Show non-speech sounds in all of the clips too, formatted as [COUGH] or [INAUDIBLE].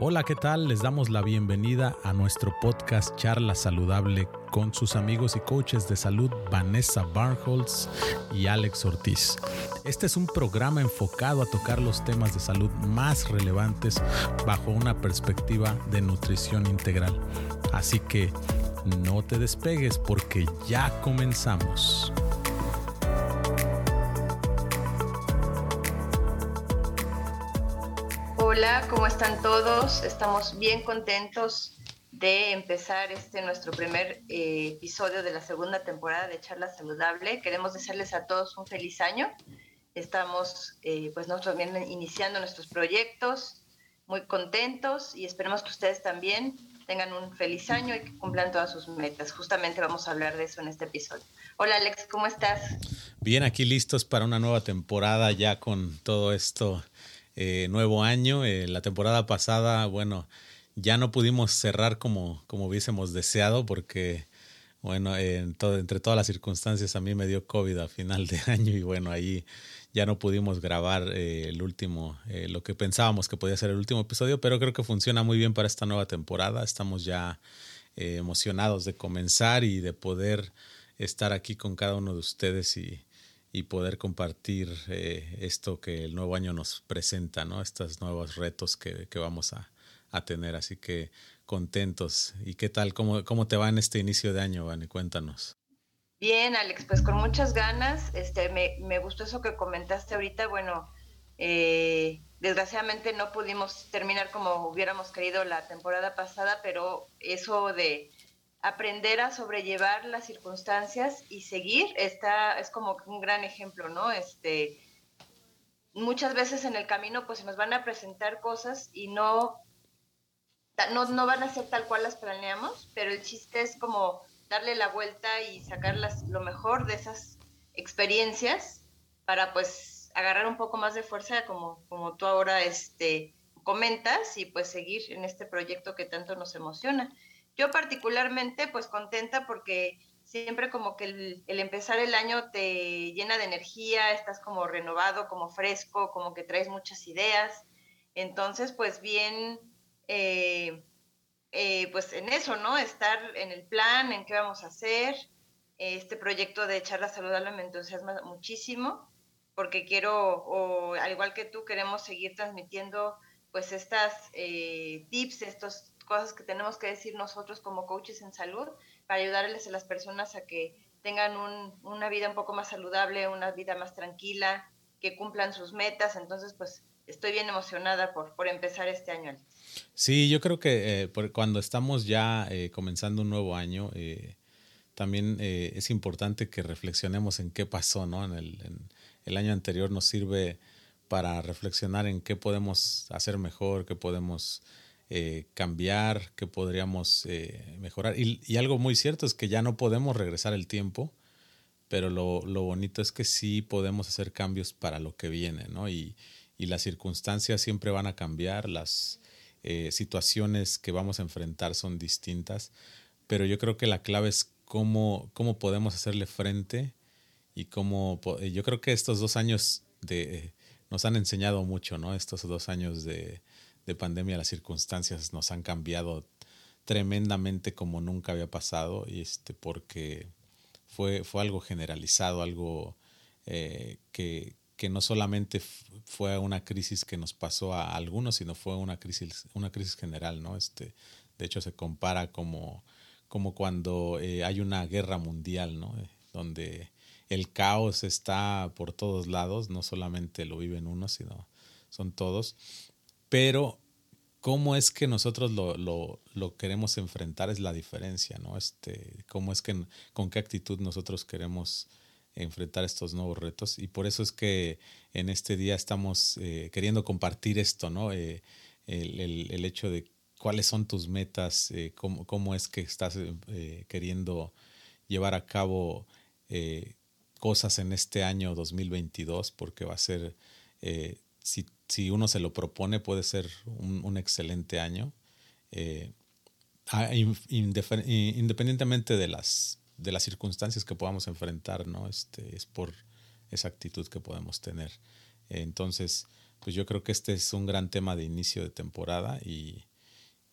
Hola, ¿qué tal? Les damos la bienvenida a nuestro podcast Charla Saludable con sus amigos y coaches de salud Vanessa Barnholtz y Alex Ortiz. Este es un programa enfocado a tocar los temas de salud más relevantes bajo una perspectiva de nutrición integral. Así que no te despegues porque ya comenzamos. ¿Cómo están todos? Estamos bien contentos de empezar este nuestro primer eh, episodio de la segunda temporada de Charla Saludable. Queremos desearles a todos un feliz año. Estamos, eh, pues nosotros también iniciando nuestros proyectos, muy contentos y esperemos que ustedes también tengan un feliz año y que cumplan todas sus metas. Justamente vamos a hablar de eso en este episodio. Hola Alex, ¿cómo estás? Bien, aquí listos para una nueva temporada ya con todo esto eh, nuevo año. Eh, la temporada pasada, bueno, ya no pudimos cerrar como, como hubiésemos deseado porque, bueno, entre todas las circunstancias a mí me dio COVID a final de [LAUGHS] año y bueno, ahí ya no pudimos grabar eh, el último, lo que pensábamos que podía ser el último episodio, pero creo que funciona muy bien para esta nueva temporada. Estamos ya emocionados de comenzar y de poder estar aquí con cada uno de ustedes y, y poder compartir eh, esto que el nuevo año nos presenta, ¿no? Estos nuevos retos que, que vamos a, a, tener. Así que contentos. ¿Y qué tal? ¿Cómo, cómo te va en este inicio de año, Vani? Cuéntanos. Bien, Alex, pues con muchas ganas. Este, me, me gustó eso que comentaste ahorita. Bueno, eh, desgraciadamente no pudimos terminar como hubiéramos querido la temporada pasada, pero eso de aprender a sobrellevar las circunstancias y seguir está es como un gran ejemplo, ¿no? Este muchas veces en el camino pues se nos van a presentar cosas y no no, no van a ser tal cual las planeamos, pero el chiste es como darle la vuelta y sacar lo mejor de esas experiencias para pues agarrar un poco más de fuerza como, como tú ahora este, comentas y pues seguir en este proyecto que tanto nos emociona. Yo particularmente pues contenta porque siempre como que el, empezar el año te llena de energía, estás como renovado, como fresco, como que traes muchas ideas. Entonces pues bien, eh, eh, pues en eso, ¿no? Estar en el plan, en qué vamos a hacer. Este proyecto de charla saludable me entusiasma muchísimo porque quiero, o al igual que tú, queremos seguir transmitiendo pues estas eh, tips, estos cosas que tenemos que decir nosotros como coaches en salud para ayudarles a las personas a que tengan una vida un poco más saludable, una vida más tranquila, que cumplan sus metas. Entonces, pues estoy bien emocionada por, por empezar este año. Sí, yo creo que eh, cuando estamos ya eh, comenzando un nuevo año, eh, también es importante que reflexionemos en qué pasó, ¿no? En el, en el año anterior nos sirve para reflexionar en qué podemos hacer mejor, qué podemos eh, cambiar, que podríamos eh, mejorar. Y, algo muy cierto es que ya no podemos regresar el tiempo, pero lo, bonito es que sí podemos hacer cambios para lo que viene, ¿no? Y, las circunstancias siempre van a cambiar, las eh, situaciones que vamos a enfrentar son distintas, pero yo creo que la clave es cómo, cómo podemos hacerle frente y cómo, yo creo que estos dos años de, nos han enseñado mucho, ¿no? Estos dos años de, de pandemia las circunstancias nos han cambiado tremendamente como nunca había pasado y este porque fue, fue algo generalizado, algo eh, que, que, no solamente fue una crisis que nos pasó a algunos, sino fue una crisis, una crisis general, ¿no? Este, de hecho, se compara como, como cuando eh, hay una guerra mundial, ¿no? Eh, donde el caos está por todos lados, no solamente lo viven unos, sino son todos pero cómo es que nosotros lo, lo, queremos enfrentar es la diferencia, ¿no? Este, cómo es que, con qué actitud nosotros queremos enfrentar estos nuevos retos y por eso es que en este día estamos eh, queriendo compartir esto, ¿no? Eh, el, el, el, hecho de cuáles son tus metas, eh, cómo, cómo, es que estás queriendo llevar a cabo cosas en este año 2022, porque va a ser, si si uno se lo propone, puede ser un, excelente año. Eh, independientemente de las, de las circunstancias que podamos enfrentar, ¿no? Este, es por esa actitud que podemos tener. entonces, pues yo creo que este es un gran tema de inicio de temporada y,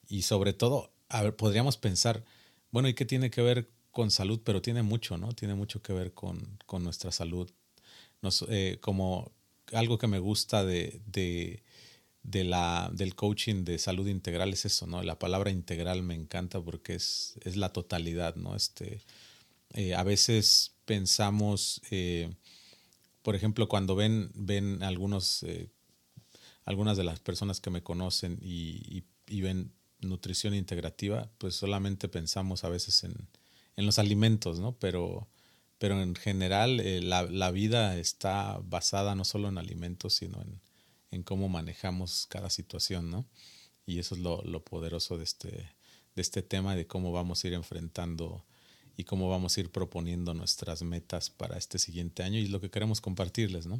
y sobre todo, podríamos pensar, bueno, ¿y qué tiene que ver con salud? Pero tiene mucho, ¿no? Tiene mucho que ver con, con nuestra salud. Nos, eh, como algo que me gusta de, de, de, la, del coaching de salud integral es eso, ¿no? La palabra integral me encanta porque es, es la totalidad, ¿no? Este, eh, a veces pensamos, eh, por ejemplo, cuando ven, ven algunos, algunas de las personas que me conocen y, y ven nutrición integrativa, pues solamente pensamos a veces en, en los alimentos, ¿no? Pero, pero en general eh, la, la, vida está basada no solo en alimentos, sino en, en, cómo manejamos cada situación, ¿no? Y eso es lo, lo poderoso de este, de este tema, de cómo vamos a ir enfrentando y cómo vamos a ir proponiendo nuestras metas para este siguiente año y lo que queremos compartirles, ¿no?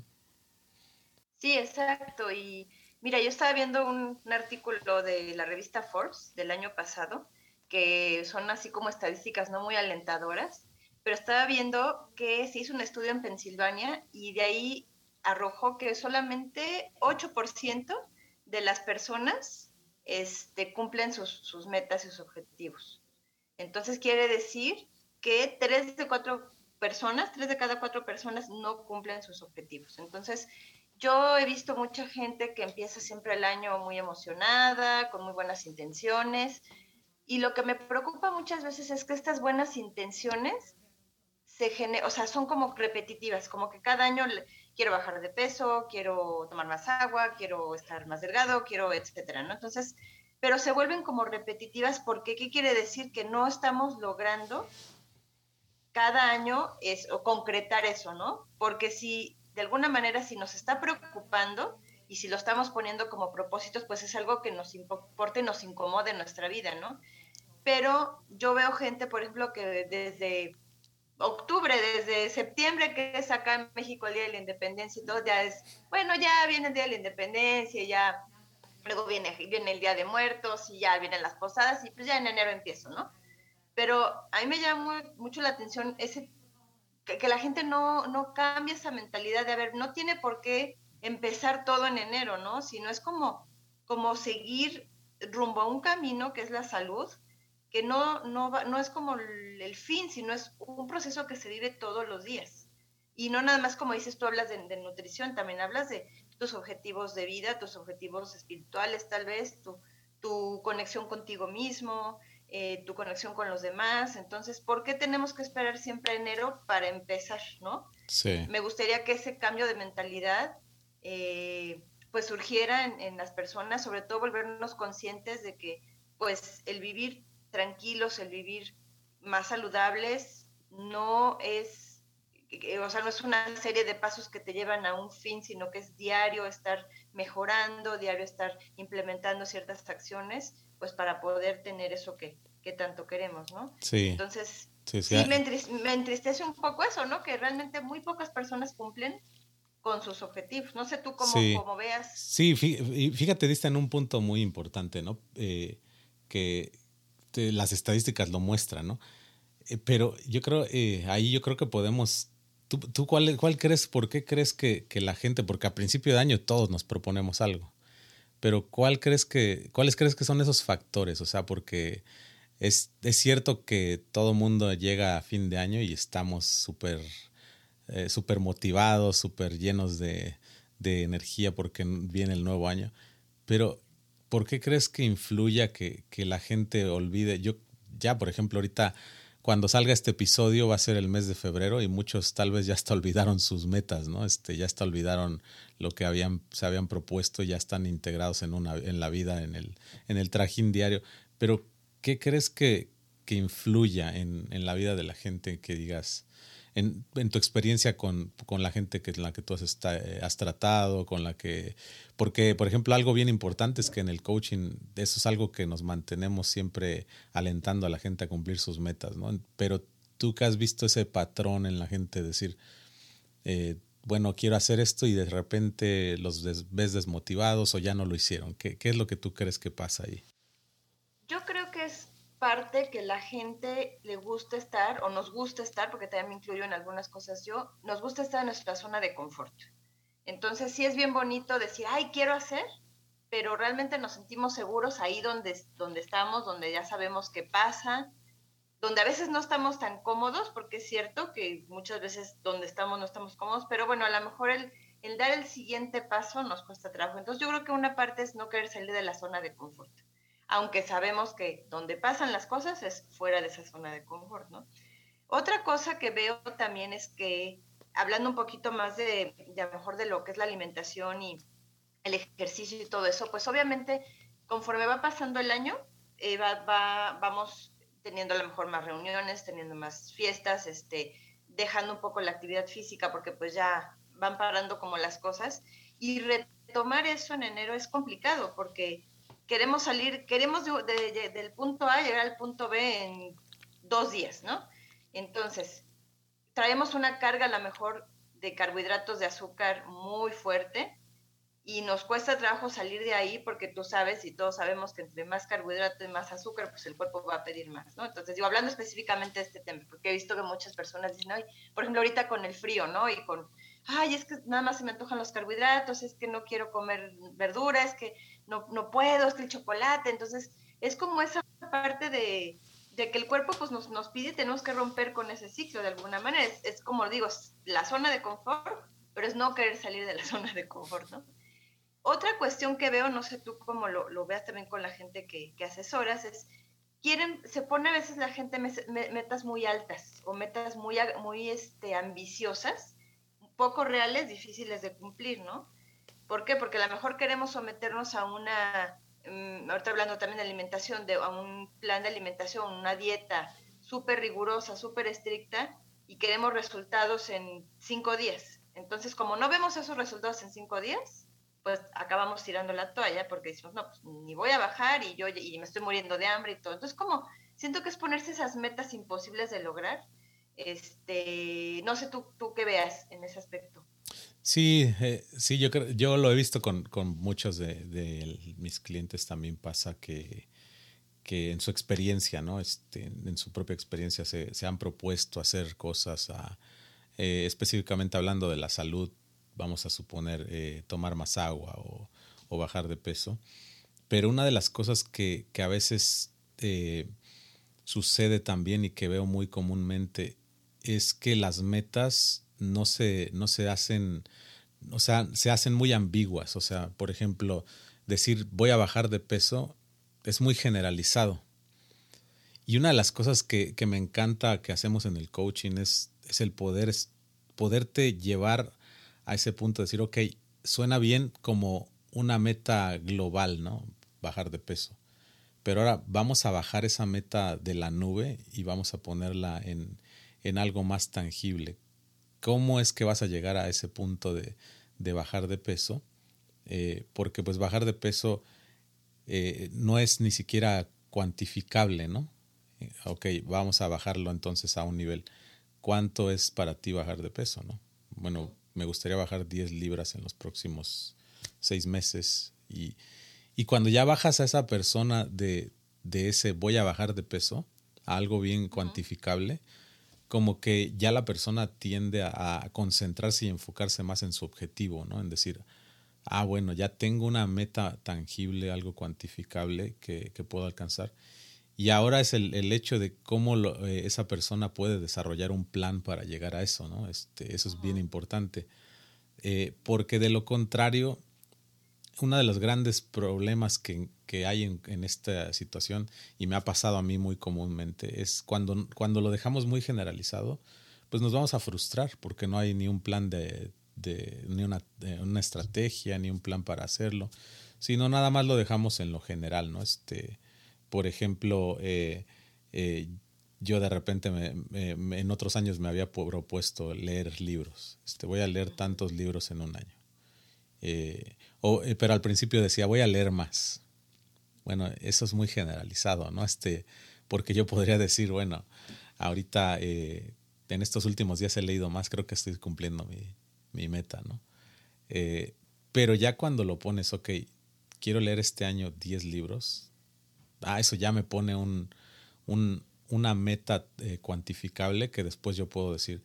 Sí, exacto. Y Mira, yo estaba viendo un, artículo de la revista Forbes del año pasado, que son así como estadísticas no muy alentadoras, pero estaba viendo que se hizo un estudio en Pensilvania y de ahí arrojó que solamente 8% de las personas este, cumplen sus, sus, metas y sus objetivos. Entonces quiere decir que 3 de 4 personas, 3 de cada 4 personas no cumplen sus objetivos. Entonces, yo he visto mucha gente que empieza siempre el año muy emocionada, con muy buenas intenciones, y lo que me preocupa muchas veces es que estas buenas intenciones se o sea, son como repetitivas, como que cada año quiero bajar de peso, quiero tomar más agua, quiero estar más delgado, quiero, etcétera, ¿no? Entonces, pero se vuelven como repetitivas porque ¿qué quiere decir? Que no estamos logrando cada año es, o concretar eso, ¿no? Porque si de alguna manera si nos está preocupando y si lo estamos poniendo como propósitos, pues es algo que nos importe, nos incomode en nuestra vida, ¿no? Pero yo veo gente, por ejemplo, que desde octubre, desde septiembre, que es acá en México el Día de la Independencia y todo, ya es, bueno, ya viene el Día de la Independencia, ya luego viene, viene el Día de Muertos y ya vienen las posadas y pues ya en enero empiezo, ¿no? Pero a mí me llama mucho la atención ese que, la gente no, no cambie esa mentalidad de, a ver, no tiene por qué empezar todo en enero, ¿no? Sino es como, como seguir rumbo a un camino que es la salud, que no, no, no es como el, fin, sino es un proceso que se vive todos los días. Y no nada más como dices, tú hablas de, de nutrición, también hablas de tus objetivos de vida, tus objetivos espirituales tal vez, tu, tu conexión contigo mismo, eh, tu conexión con los demás. Entonces, ¿por qué tenemos que esperar siempre enero para empezar, no? Sí. Me gustaría que ese cambio de mentalidad eh, pues surgiera en, las personas, sobre todo volvernos conscientes de que pues el vivir tranquilos, el vivir más saludables, no es, o sea, no es una serie de pasos que te llevan a un fin, sino que es diario estar mejorando, diario estar implementando ciertas acciones pues para poder tener eso que, tanto queremos, ¿no? Sí. Entonces, sí, me, entristece un poco eso, ¿no? Que realmente muy pocas personas cumplen con sus objetivos. No sé tú cómo, veas. Sí, fíjate, diste en un punto muy importante, ¿no? Eh, que las estadísticas lo muestran, ¿no? Eh, pero yo creo, eh, ahí yo creo que podemos ¿Tú, tú cuál, cuál, crees, por qué crees que, que, la gente, porque a principio de año todos nos proponemos algo, pero ¿cuál crees que, ¿cuáles crees que son esos factores? O sea, porque es, es cierto que todo mundo llega a fin de año y estamos súper eh, super motivados, súper llenos de, de, energía porque viene el nuevo año, pero ¿por qué crees que influya que, que la gente olvide? Yo ya, por ejemplo, ahorita cuando salga este episodio va a ser el mes de febrero y muchos tal vez ya hasta [LAUGHS] olvidaron sus metas, ¿no? Este, ya hasta olvidaron lo que habían, se habían propuesto, ya están integrados en, una, en la vida, en el, en el trajín diario. Pero, ¿qué crees que, que influya en, en, la vida de la gente que digas, en, tu experiencia con, con, la gente que, la que tú has, tratado, con la que... Porque, por ejemplo, algo bien importante es que en el coaching, eso es algo que nos mantenemos siempre alentando a la gente a cumplir sus metas, ¿no? Pero tú que has visto ese patrón en la gente, decir, eh, bueno, quiero hacer esto y de repente los ves desmotivados o ya no lo hicieron. ¿Qué, ¿Qué es lo que tú crees que pasa ahí? Yo creo parte que la gente le gusta estar o nos gusta estar, porque también me incluyo en algunas cosas yo, nos gusta estar en nuestra zona de confort. Entonces sí es bien bonito decir, ay, quiero hacer, pero realmente nos sentimos seguros ahí donde, donde estamos, donde ya sabemos qué pasa, donde a veces no estamos tan cómodos, porque es cierto que muchas veces donde estamos no estamos cómodos, pero bueno, a lo mejor el, el dar el siguiente paso nos cuesta trabajo. Entonces yo creo que una parte es no querer salir de la zona de confort, aunque sabemos que donde pasan las cosas es fuera de esa zona de confort, ¿no? Otra cosa que veo también es que, hablando un poquito más de, de a lo mejor de lo que es la alimentación y el ejercicio y todo eso, pues obviamente conforme va pasando el año, eh, va, va, vamos teniendo a lo mejor más reuniones, teniendo más fiestas, este, dejando un poco la actividad física porque pues ya van parando como las cosas y retomar eso en enero es complicado porque queremos salir, queremos del punto A llegar al punto B en dos días, ¿no? Entonces, traemos una carga a lo mejor de carbohidratos de azúcar muy fuerte y nos cuesta trabajo salir de ahí porque tú sabes y todos sabemos que entre más carbohidrato y más azúcar, pues el cuerpo va a pedir más, ¿no? Entonces, digo, hablando específicamente de este tema, porque he visto que muchas personas dicen, ay, por ejemplo, ahorita con el frío, ¿no? Y con, ay, es que nada más se me antojan los carbohidratos, es que no quiero comer verdura, es que no, no puedo, es que el chocolate, entonces, es como esa parte de, de que el cuerpo pues nos, nos pide, tenemos que romper con ese ciclo de alguna manera, es, es como digo, la zona de confort, pero es no querer salir de la [LAUGHS] zona de confort, ¿no? Otra cuestión que veo, no sé tú cómo lo, veas también con la gente que, asesoras, es, quieren, se pone a veces la gente metas muy altas o metas muy, muy este, ambiciosas, poco reales, difíciles de cumplir, ¿no? ¿Por qué? Porque a lo mejor queremos someternos a una, mm, ahorita hablando también de alimentación, de, a un plan de alimentación, una dieta súper rigurosa, súper estricta, y queremos resultados en cinco días. Entonces, como no vemos esos resultados en cinco días, pues acabamos tirando la toalla porque decimos, no, pues ni voy a bajar y yo y me estoy muriendo de hambre y todo. Entonces, como siento que es ponerse esas metas imposibles de lograr. Este, no sé tú, tú qué veas en ese aspecto. Sí, eh, sí, yo creo, yo lo he visto con, con muchos de, mis clientes también pasa que, que en su experiencia, ¿no? Este, en su propia experiencia se, se han propuesto hacer cosas eh, específicamente hablando de la salud vamos a suponer, eh, tomar más agua o, bajar de peso. Pero una de las cosas que, a veces eh, sucede también y que veo muy comúnmente es que las metas no se, no se hacen, o sea, se hacen muy ambiguas. O sea, por ejemplo, decir voy a bajar de peso es muy generalizado. Y una de las cosas que, me encanta que hacemos en el coaching es, el poder, poderte llevar a ese punto de decir, ok, suena bien como una meta global, ¿no? Bajar de peso. Pero ahora vamos a bajar esa meta de la nube y vamos a ponerla en, algo más tangible. ¿Cómo es que vas a llegar a ese punto de, bajar de peso? Eh, porque pues bajar de peso eh, no es ni siquiera cuantificable, ¿no? Eh, ok, vamos a bajarlo entonces a un nivel. ¿Cuánto es para ti bajar de peso, no? Bueno, me gustaría bajar 10 libras en los próximos seis meses. Y, cuando ya bajas a esa persona de, ese voy a bajar de peso a algo bien cuantificable, como que ya la persona tiende a, concentrarse y enfocarse más en su objetivo, ¿no? En decir, ah, bueno, ya tengo una meta tangible, algo cuantificable que, puedo alcanzar. Y ahora es el, hecho de cómo eh, esa persona puede desarrollar un plan para llegar a eso, ¿no? Este, eso es bien importante. Eh, porque de lo contrario, uno de los grandes problemas que, hay en, esta situación, y me ha pasado a mí muy comúnmente, es cuando, cuando lo dejamos muy generalizado, pues nos vamos a frustrar porque no hay ni un plan de, ni una, una, estrategia, ni un plan para hacerlo, sino nada más lo dejamos en lo general, ¿no? Este, por ejemplo, eh, eh, yo de repente en otros años me había propuesto leer libros. Este, voy a leer tantos libros en un año. Eh, pero al principio decía, voy a leer más. Bueno, eso es muy generalizado, ¿no? Este, porque yo podría decir, bueno, ahorita en estos últimos días he leído más, creo que estoy cumpliendo mi, meta, ¿no? pero ya cuando lo pones, ok, quiero leer este año 10 libros, ah, eso ya me pone un, una meta eh, cuantificable que después yo puedo decir,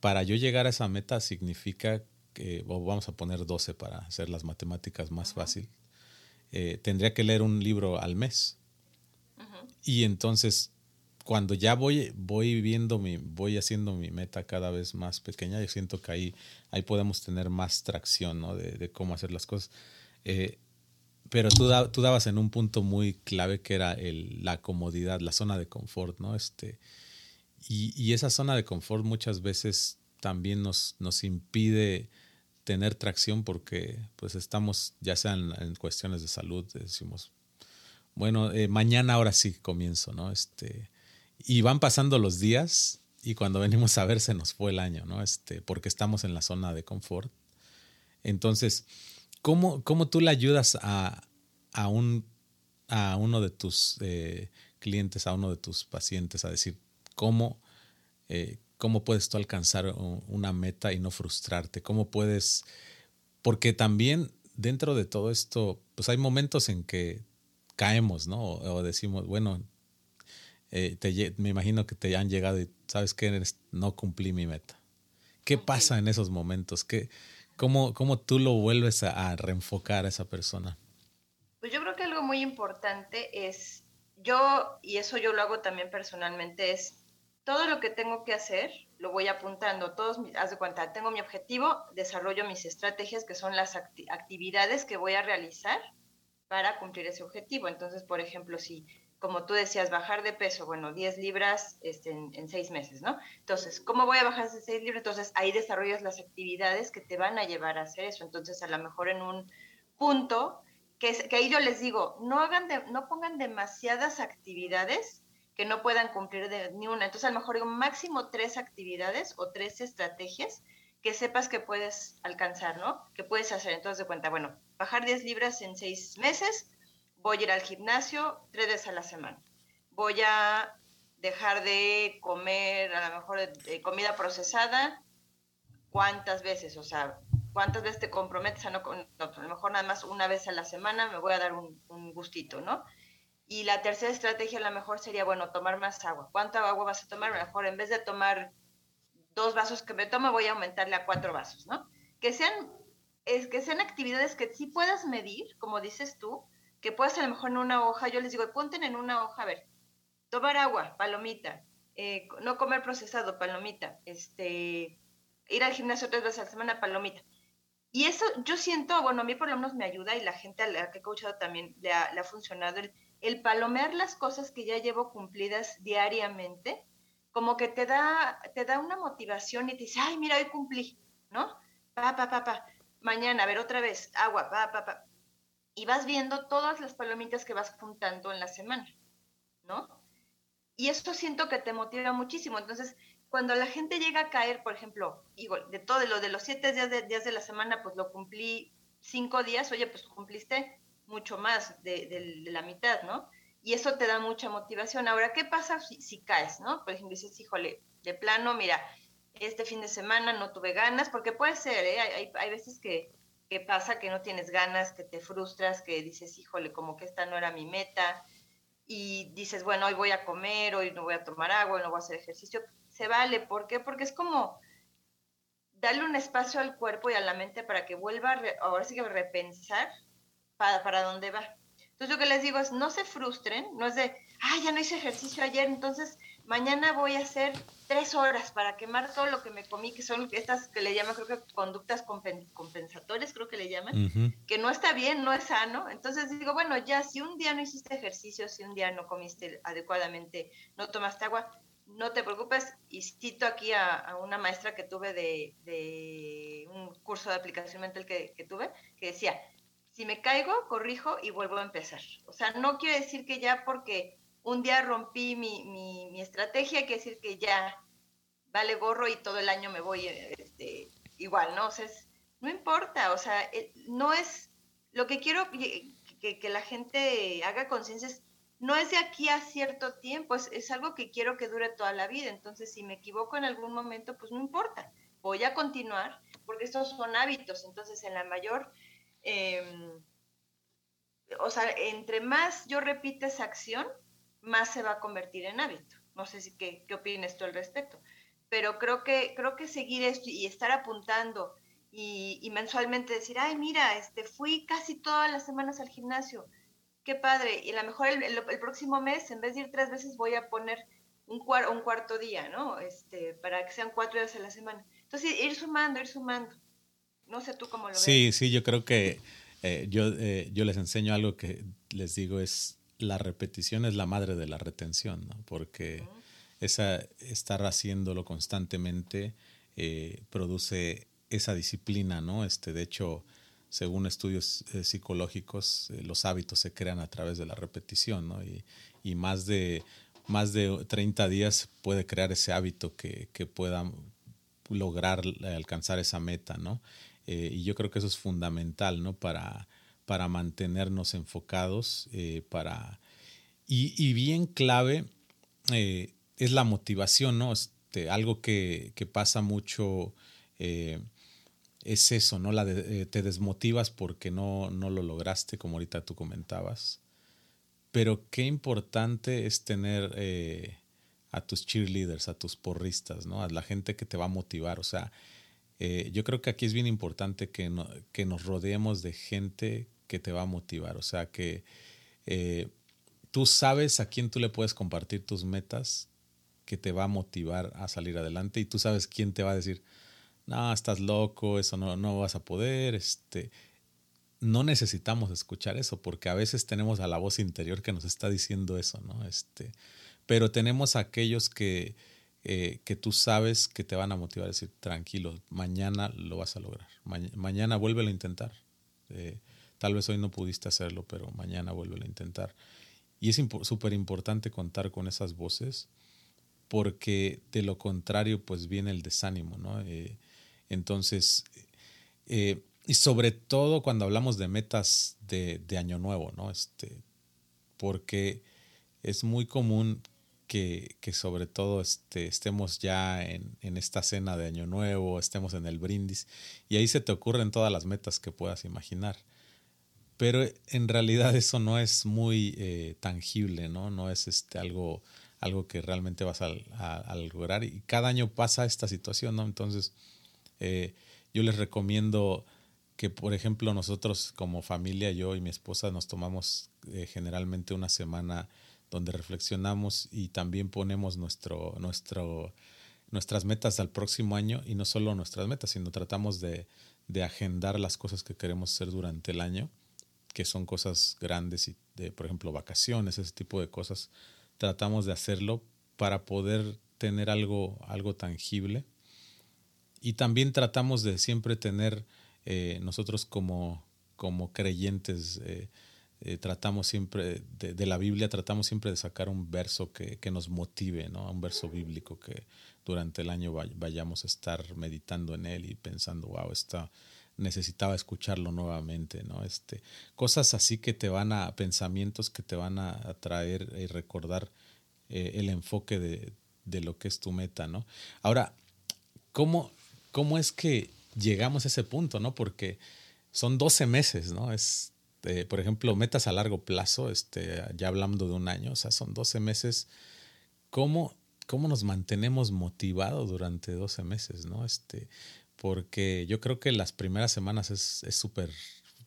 para yo llegar a esa meta significa que, vamos a poner 12 para hacer las matemáticas más fácil, eh, tendría que leer un libro al mes. Y entonces, cuando ya voy, voy viendo mi, voy haciendo mi meta cada vez más pequeña, yo siento que ahí, ahí podemos tener más tracción, ¿no? De, cómo hacer las cosas. Eh, pero tú, tú, dabas en un punto muy clave que era el, la comodidad, la zona de confort, ¿no? Este, y, y, esa zona de confort muchas veces también nos, nos impide tener tracción porque pues estamos, ya sean en cuestiones de salud, decimos, bueno, eh, mañana ahora sí comienzo, ¿no? Este, y van pasando los días y cuando venimos a ver se nos fue el año, ¿no? Este, porque estamos en la zona de confort. Entonces, ¿cómo, cómo tú le ayudas a, a, un, a uno de tus eh, clientes, a uno de tus pacientes a decir cómo, eh, cómo puedes tú alcanzar una meta y no frustrarte? ¿Cómo puedes...? Porque también dentro de todo esto, pues hay momentos en que caemos, ¿no? O, decimos, bueno, eh, me imagino que te han llegado y sabes que no cumplí mi meta. ¿Qué pasa en esos momentos? ¿Qué, cómo, ¿Cómo tú lo vuelves a, reenfocar a esa persona? Pues yo creo que algo muy importante es, yo, y eso yo lo hago también personalmente, es todo lo que tengo que hacer, lo voy apuntando, todos, haz de cuenta, tengo mi objetivo, desarrollo mis estrategias, que son las actividades que voy a realizar para cumplir ese objetivo. Entonces, por ejemplo, si, como tú decías, bajar de peso, bueno, 10 libras este, en, seis meses, ¿no? Entonces, ¿cómo voy a bajar esas 6 libras? Entonces, ahí desarrollas las actividades que te van a llevar a hacer eso. Entonces, a lo mejor en un punto, que, que ahí yo les digo, no, hagan no pongan demasiadas actividades que no puedan cumplir de, ni una. Entonces, a lo mejor digo, máximo tres actividades o tres estrategias que sepas que puedes alcanzar, ¿no? Que puedes hacer. Entonces, de cuenta, bueno, bajar 10 libras en 6 meses, voy a ir al gimnasio tres veces a la semana. Voy a dejar de comer a lo mejor de, comida procesada, ¿cuántas veces? O sea, ¿cuántas veces te comprometes a no, no, a lo mejor nada más una vez a la semana me voy a dar un, gustito, ¿no? Y la tercera estrategia a lo mejor sería, bueno, tomar más agua. ¿Cuánta agua vas a tomar? Mejor en vez de tomar dos vasos que me tomo, voy a aumentarle a cuatro vasos, ¿no? Que sean, es, que sean actividades que sí puedas medir, como dices tú, que puedas a lo mejor en una hoja, yo les digo, ponten en una hoja, a ver, tomar agua, palomita, eh, no comer procesado, palomita, este, ir al gimnasio tres veces a la semana, palomita. Y eso yo siento, bueno, a mí por lo menos me ayuda y la gente a la que he coachado también le ha, le ha funcionado el, el palomear las cosas que ya llevo cumplidas diariamente como que te da, te da una motivación y te dice, ay, mira, hoy cumplí, ¿no? Pa, pa, pa, pa. Mañana, a ver, otra vez, agua, pa, pa, pa. Y vas viendo todas las palomitas que vas juntando en la semana, ¿no? Y esto siento que te motiva muchísimo. Entonces, cuando la gente llega a caer, por ejemplo, digo, de todo lo de los siete días de, días de la semana, pues lo cumplí cinco días, oye, pues cumpliste mucho más de, la mitad, ¿no? y eso te da mucha motivación. Ahora, ¿qué pasa si, caes, no? Por ejemplo, dices, híjole, de plano, mira, este fin de semana no tuve ganas, porque puede ser, ¿eh? hay, veces que, que, pasa que no tienes ganas, que te frustras, que dices, híjole, como que esta no era mi meta, y dices, bueno, hoy voy a comer, hoy no voy a tomar agua, hoy no voy a hacer ejercicio, se vale, ¿por qué? Porque es como darle un espacio al cuerpo y a la mente para que vuelva, ahora sí que repensar para, para dónde va. Entonces, lo que les digo es, no se frustren, no es de, ay, ya no hice ejercicio ayer, entonces mañana voy a hacer tres horas para quemar todo lo que me comí, que son estas que le llaman, creo que conductas compensatorias, creo que le llaman, que no está bien, no es sano. Entonces digo, bueno, ya si un día no hiciste ejercicio, si un día no comiste adecuadamente, no tomaste agua, no te preocupes. Y cito aquí a, una maestra que tuve de, un curso de aplicación mental que, que tuve, que decía, si me caigo, corrijo y vuelvo a empezar. O sea, no quiere decir que ya porque un día rompí mi, mi, estrategia, quiere decir que ya vale gorro y todo el año me voy este, igual, ¿no? O no importa, o sea, eh, no es, lo que quiero que, que, la gente haga conciencia es, no es de aquí a cierto tiempo, es, es algo que quiero que dure toda la vida, entonces si me equivoco en algún momento, pues no importa, voy a continuar, porque estos son hábitos, entonces en la mayor Em, o sea, entre más yo repita esa acción, más se va a convertir en hábito. No sé si qué, qué opinas tú al respecto, pero creo que, creo que seguir esto y estar apuntando y, mensualmente decir, ay, mira, este, fui casi todas las semanas al gimnasio, qué padre, y a lo mejor el, próximo mes, en vez de ir tres veces, voy a poner un, un cuarto día, ¿no? Este, para que sean cuatro días a la semana. Entonces, ir sumando, ir sumando. No sé tú cómo lo ves. Sí, sí, yo creo que eh, yo, eh, yo les enseño algo que les digo es la repetición es la madre de la retención, ¿no? Porque esa, estar haciéndolo constantemente eh, produce esa disciplina, ¿no? Este, de hecho, según estudios eh, psicológicos, eh, los hábitos se crean a través de la repetición, ¿no? Y, y, más, de, más de 30 días puede crear ese hábito que, que pueda lograr alcanzar esa meta, ¿no? y yo creo que eso es fundamental, ¿no? Para, para mantenernos enfocados, para... Y, y, bien clave es la motivación, ¿no? Este, algo que, que pasa mucho eh, es eso, ¿no? La eh, te desmotivas porque no, no lo lograste, como ahorita tú comentabas. Pero qué importante es tener eh, a tus cheerleaders, a tus porristas, ¿no? A la gente que te va a motivar. O sea, yo creo que aquí es bien importante que, que nos rodeemos de gente que te va a motivar. O sea, que tú sabes a quién tú le puedes compartir tus metas, que te va a motivar a salir adelante y tú sabes quién te va a decir, no, estás loco, eso no, no vas a poder, este, no necesitamos escuchar eso porque a veces tenemos a la voz interior que nos está diciendo eso, ¿no? Este, pero tenemos aquellos que, eh, que tú sabes que te van a motivar a decir, tranquilo, mañana lo vas a lograr, mañana vuélvelo a intentar. Eh, tal vez hoy no pudiste hacerlo, pero mañana vuélvelo a intentar. Y es súper importante contar con esas voces porque de lo contrario pues viene el desánimo, ¿no? Eh, entonces, eh, y sobre todo cuando hablamos de metas de, año nuevo, ¿no? Este, porque es muy común que, sobre todo este, estemos ya en, esta cena de año nuevo, estemos en el brindis, y ahí se te ocurren todas las metas que puedas imaginar. Pero en realidad eso no es muy eh, tangible, ¿no? No es este, algo algo que realmente vas a, lograr. Y cada año pasa esta situación, ¿no? Entonces, eh, yo les recomiendo que, por ejemplo, nosotros como familia, yo y mi esposa, nos tomamos eh, generalmente una semana donde reflexionamos y también ponemos nuestro, nuestro, nuestras metas al próximo año y no solo nuestras metas, sino tratamos de, de agendar las cosas que queremos hacer durante el año, que son cosas grandes y de, por ejemplo, vacaciones, ese tipo de cosas tratamos de hacerlo para poder tener algo, algo tangible. Y también tratamos de siempre tener, eh, nosotros como, como creyentes, eh, eh, tratamos siempre, de, la Biblia, tratamos siempre de sacar un verso que, que, nos motive, ¿no? Un verso bíblico que durante el año vayamos a estar meditando en él y pensando, wow, está, necesitaba escucharlo nuevamente, ¿no? Este, cosas así que te van a, pensamientos que te van a, traer y recordar eh, el enfoque de, de, lo que es tu meta, ¿no? Ahora, ¿cómo, ¿cómo es que llegamos a ese punto, ¿no? Porque son 12 meses, ¿no? Es, eh, por ejemplo, metas a largo plazo, este, ya hablando de un año, o sea, son 12 meses. ¿Cómo, cómo nos mantenemos motivados durante 12 meses, ¿no? Este, porque yo creo que las primeras semanas es súper,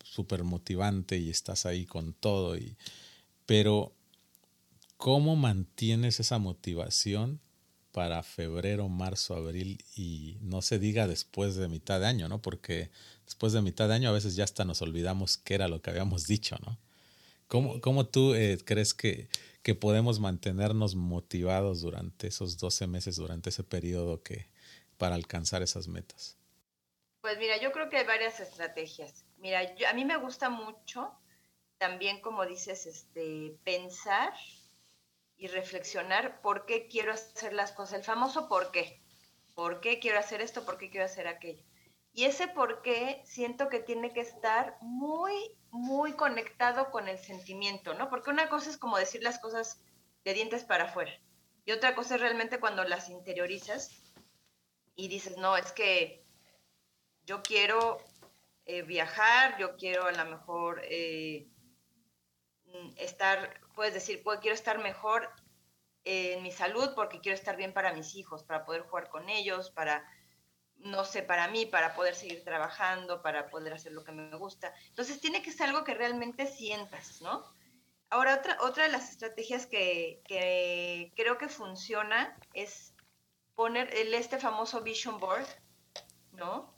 súper motivante y estás ahí con todo, y, pero ¿cómo mantienes esa motivación para febrero, marzo, abril y no se diga después de mitad de año, ¿no? Porque después de mitad de año a veces ya hasta nos olvidamos qué era lo que habíamos dicho, ¿no? ¿Cómo, cómo tú eh, crees que, que podemos mantenernos motivados durante esos 12 meses, durante ese periodo que, para alcanzar esas metas? Pues mira, yo creo que hay varias estrategias. Mira, a mí me gusta mucho también, como dices, este, pensar y reflexionar por qué quiero hacer las cosas, el famoso por qué. ¿Por qué quiero hacer esto? ¿Por qué quiero hacer aquello? Y ese por qué siento que tiene que estar muy, muy conectado con el sentimiento, ¿no? Porque una cosa es como decir las cosas de dientes para afuera. Y otra cosa es realmente cuando las interiorizas y dices, no, es que yo quiero eh, viajar, yo quiero a lo mejor eh, mm, estar, puedes decir, pues, quiero estar mejor en mi salud porque quiero estar bien para mis hijos, para poder jugar con ellos, para... no sé, para mí, para poder seguir trabajando, para poder hacer lo que me gusta. Entonces tiene que ser algo que realmente sientas, ¿no? Ahora, otra, otra de las estrategias que, que creo que funciona es poner el, este famoso vision board, ¿no?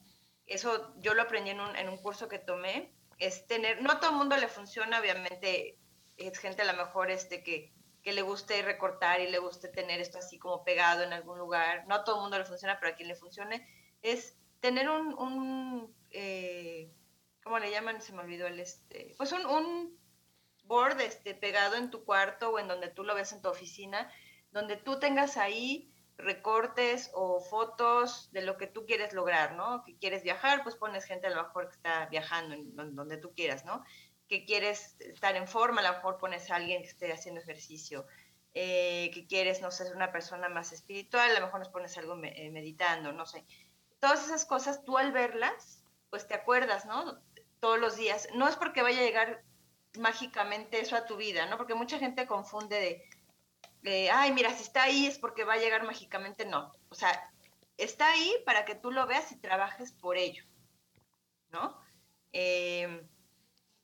Eso yo lo aprendí en un, en un curso que tomé, es tener, no a todo el mundo le funciona, obviamente es gente a lo mejor este que, que le guste recortar y le guste tener esto así como pegado en algún lugar, no a todo el mundo le funciona, pero a quien le funcione, es tener un, un eh, ¿cómo le llaman? Se me olvidó el este, pues un, un board este, pegado en tu cuarto o en donde tú lo ves en tu oficina, donde tú tengas ahí recortes o fotos de lo que tú quieres lograr, ¿no? Que quieres viajar, pues pones gente a lo mejor que está viajando en donde tú quieras, ¿no? Que quieres estar en forma, a lo mejor pones a alguien que esté haciendo ejercicio. Eh, que quieres, no sé, ser una persona más espiritual, a lo mejor nos pones algo eh, meditando, no sé. Todas esas cosas, tú al verlas, pues te acuerdas, ¿no? Todos los días. No es porque vaya a llegar mágicamente eso a tu vida, ¿no? Porque mucha gente confunde de, ay, mira, si está ahí es porque va a llegar mágicamente, no. O sea, está ahí para que tú lo veas y trabajes por ello, ¿no? Em,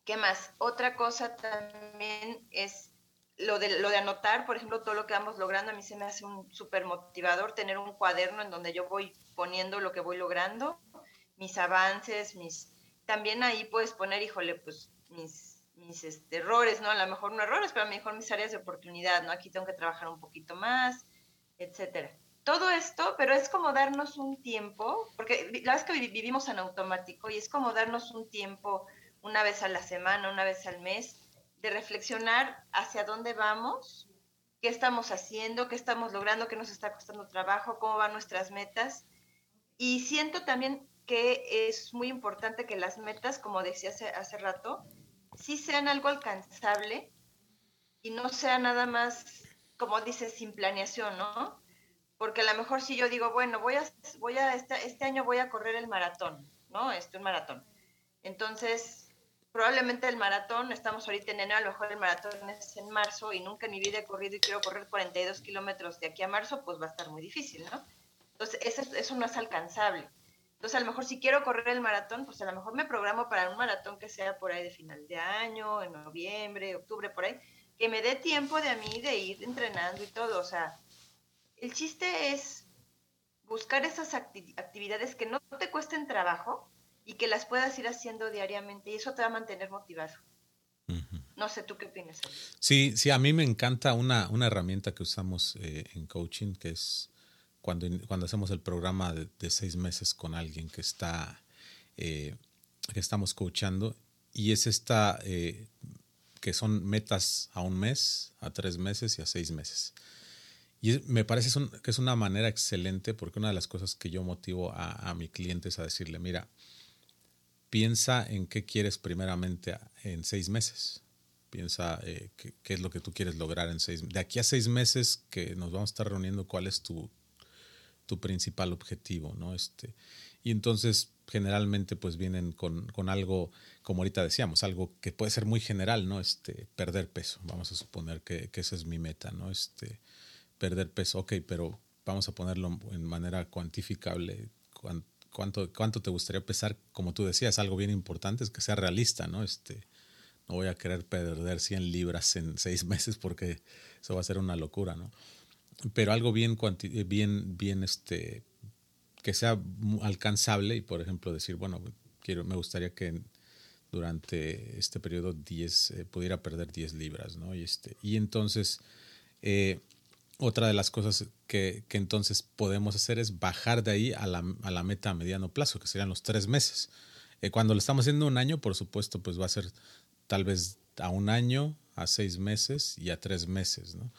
¿Qué más? Otra cosa también es lo de, lo de anotar, por ejemplo, todo lo que vamos logrando. A mí se me hace un súper motivador tener un cuaderno en donde yo voy poniendo lo que voy logrando, mis avances, mis... También ahí puedes poner, híjole, pues mis mis este, errores, ¿no? A lo mejor no errores, pero a lo mejor mis áreas de oportunidad, ¿no? Aquí tengo que trabajar un poquito más, etcétera. Todo esto, pero es como darnos un tiempo, porque la verdad es que vivimos en automático y es como darnos un tiempo una vez a la semana, una vez al mes, de reflexionar hacia dónde vamos, qué estamos haciendo, qué estamos logrando, qué nos está costando trabajo, cómo van nuestras metas. Y siento también que es muy importante que las metas, como decía hace, hace rato, sí sean algo alcanzable y no sea nada más, como dices, sin planeación, ¿no? Porque a lo mejor si yo digo, bueno, voy a, voy a este, este año voy a correr el maratón, ¿no? Este, un maratón. Entonces, probablemente el maratón, estamos ahorita en enero, a lo mejor el maratón es en marzo y nunca en mi vida he corrido y quiero correr 42 kilómetros de aquí a marzo, pues va a estar muy difícil, ¿no? Entonces, eso, eso no es alcanzable. Entonces, a lo mejor si quiero correr el maratón, pues a lo mejor me programo para un maratón que sea por ahí de final de año, en noviembre, octubre, por ahí, que me dé tiempo de a mí de ir entrenando y todo. O sea, el chiste es buscar esas actividades que no te cuesten trabajo y que las puedas ir haciendo diariamente y eso te va a mantener motivado. No sé, ¿tú qué opinas? Sí, sí, a mí me encanta una, una herramienta que usamos eh, en coaching que es cuando, cuando hacemos el programa de, seis meses con alguien que está eh, que estamos coachando y es esta eh, que son metas a un mes, a tres meses y a seis meses. Y me parece que es una manera excelente porque una de las cosas que yo motivo a, a mi cliente es a decirle, mira, piensa en qué quieres primeramente en seis meses. Piensa eh, qué, qué, es lo que tú quieres lograr en seis De aquí a seis meses que nos vamos a estar reuniendo, cuál es tu, tu principal objetivo, ¿no? Este, y entonces generalmente pues vienen con, con, algo, como ahorita decíamos, algo que puede ser muy general, ¿no? Este, perder peso, vamos a suponer que, que esa es mi meta, ¿no? Este, perder peso, ok, pero vamos a ponerlo en manera cuantificable. ¿Cuánto, cuánto te gustaría pesar? Como tú decías, algo bien importante es que sea realista, ¿no? Este, no voy a querer perder 100 libras en seis [LAUGHS] meses porque eso va a ser una locura, ¿no? Pero algo bien, bien, bien este, que sea alcanzable y, por ejemplo, decir, bueno, quiero, me gustaría que durante este periodo 10, eh, pudiera perder 10 libras, ¿no? Y, este, y entonces, eh, otra de las cosas que, que, entonces podemos hacer es bajar de ahí a la, a la meta a mediano plazo, que serían los tres meses. Eh, cuando lo estamos haciendo un año, por supuesto, pues va a ser tal vez a un año, a seis meses y a tres meses, ¿no?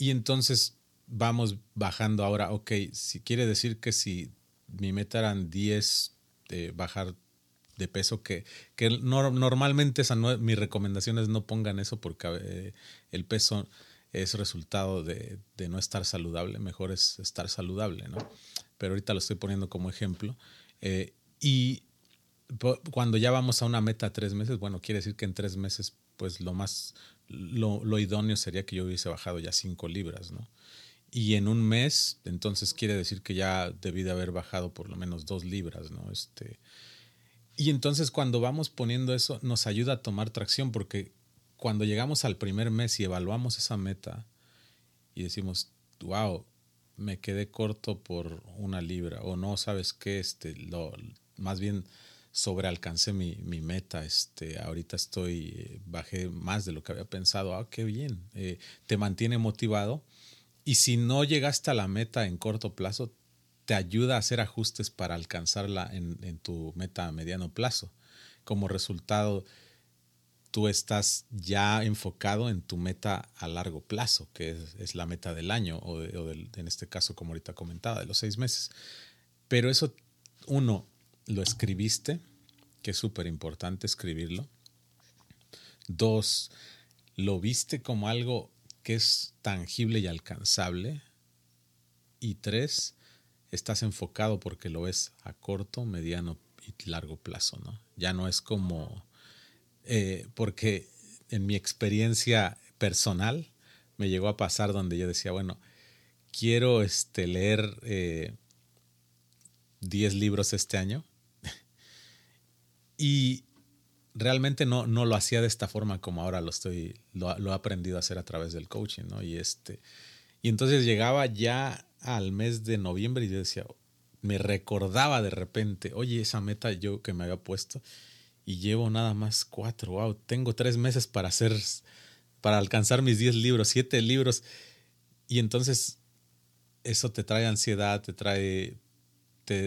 Y entonces vamos bajando ahora, ok, si quiere decir que si mi meta eran 10 de bajar de peso, que, que no, normalmente esa no, mi recomendación es no pongan eso porque eh, el peso es resultado de, de, no estar saludable, mejor es estar saludable, ¿no? Pero ahorita lo estoy poniendo como ejemplo. Eh, y cuando ya vamos a una meta tres meses, bueno, quiere decir que en tres meses, pues lo más, lo, idóneo sería que yo hubiese bajado ya cinco libras, ¿no? y en un mes, entonces quiere decir que ya debí de haber bajado por lo menos dos libras, ¿no? Este, y entonces cuando vamos poniendo eso, nos ayuda a tomar tracción, porque cuando llegamos al primer mes y evaluamos esa meta y decimos, wow, me quedé corto por una libra, o no, sabes qué, este, lo, más bien sobrealcancé mi, mi meta, este, ahorita estoy, eh, bajé más de lo que había pensado, ah, qué bien, eh, te mantiene motivado y si no llegaste a la meta en corto plazo, te ayuda a hacer ajustes para alcanzarla en, en tu meta a mediano plazo. Como resultado, tú estás ya enfocado en tu meta a largo plazo, que es, la meta del año o, en este caso, como ahorita comentaba, de los seis meses. Pero eso, uno, lo escribiste, que es súper importante escribirlo. Dos, lo viste como algo que es tangible y alcanzable. Y tres, estás enfocado porque lo ves a corto, mediano y largo plazo, ¿no? Ya no es como, eh, porque en mi experiencia personal me llegó a pasar donde yo decía, bueno, quiero este, leer 10 eh, libros este año. Y realmente no, no lo hacía de esta forma como ahora lo estoy, lo, he aprendido a hacer a través del coaching, ¿no? Y este, y entonces llegaba ya al mes de noviembre y yo decía, me recordaba de repente, oye, esa meta yo que me había puesto y llevo nada más cuatro, wow, tengo tres meses para hacer, para alcanzar mis diez libros, siete libros. Y entonces eso te trae ansiedad, te trae,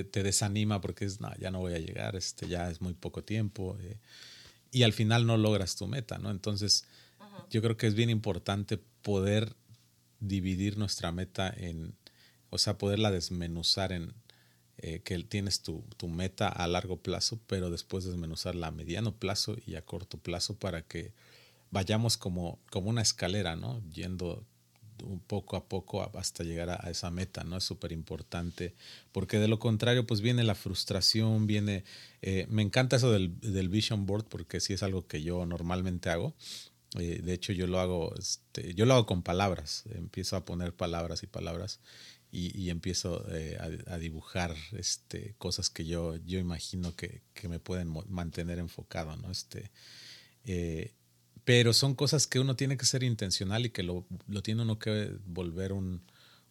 te, desanima porque es, no, ya no voy a llegar, este, ya es muy poco tiempo. Eh, y al final no logras tu meta, ¿no? Entonces, yo creo que es bien importante poder dividir nuestra meta en, o sea, poderla desmenuzar en eh, que tienes tu, tu, meta a largo plazo, pero después desmenuzarla a mediano plazo y a corto plazo para que vayamos como, como una escalera, ¿no? Yendo un poco a poco hasta llegar a, esa meta, ¿no? Es súper importante, porque de lo contrario, pues viene la frustración, viene, eh, me encanta eso del, del, vision board, porque sí es algo que yo normalmente hago. Eh, de hecho, yo lo hago, este, yo lo hago con palabras, empiezo a poner palabras y palabras y, y empiezo eh, a, dibujar este, cosas que yo, yo imagino que, que me pueden mantener enfocado, ¿no? Este, pero son cosas que uno tiene que ser intencional y que lo, lo tiene uno que volver un,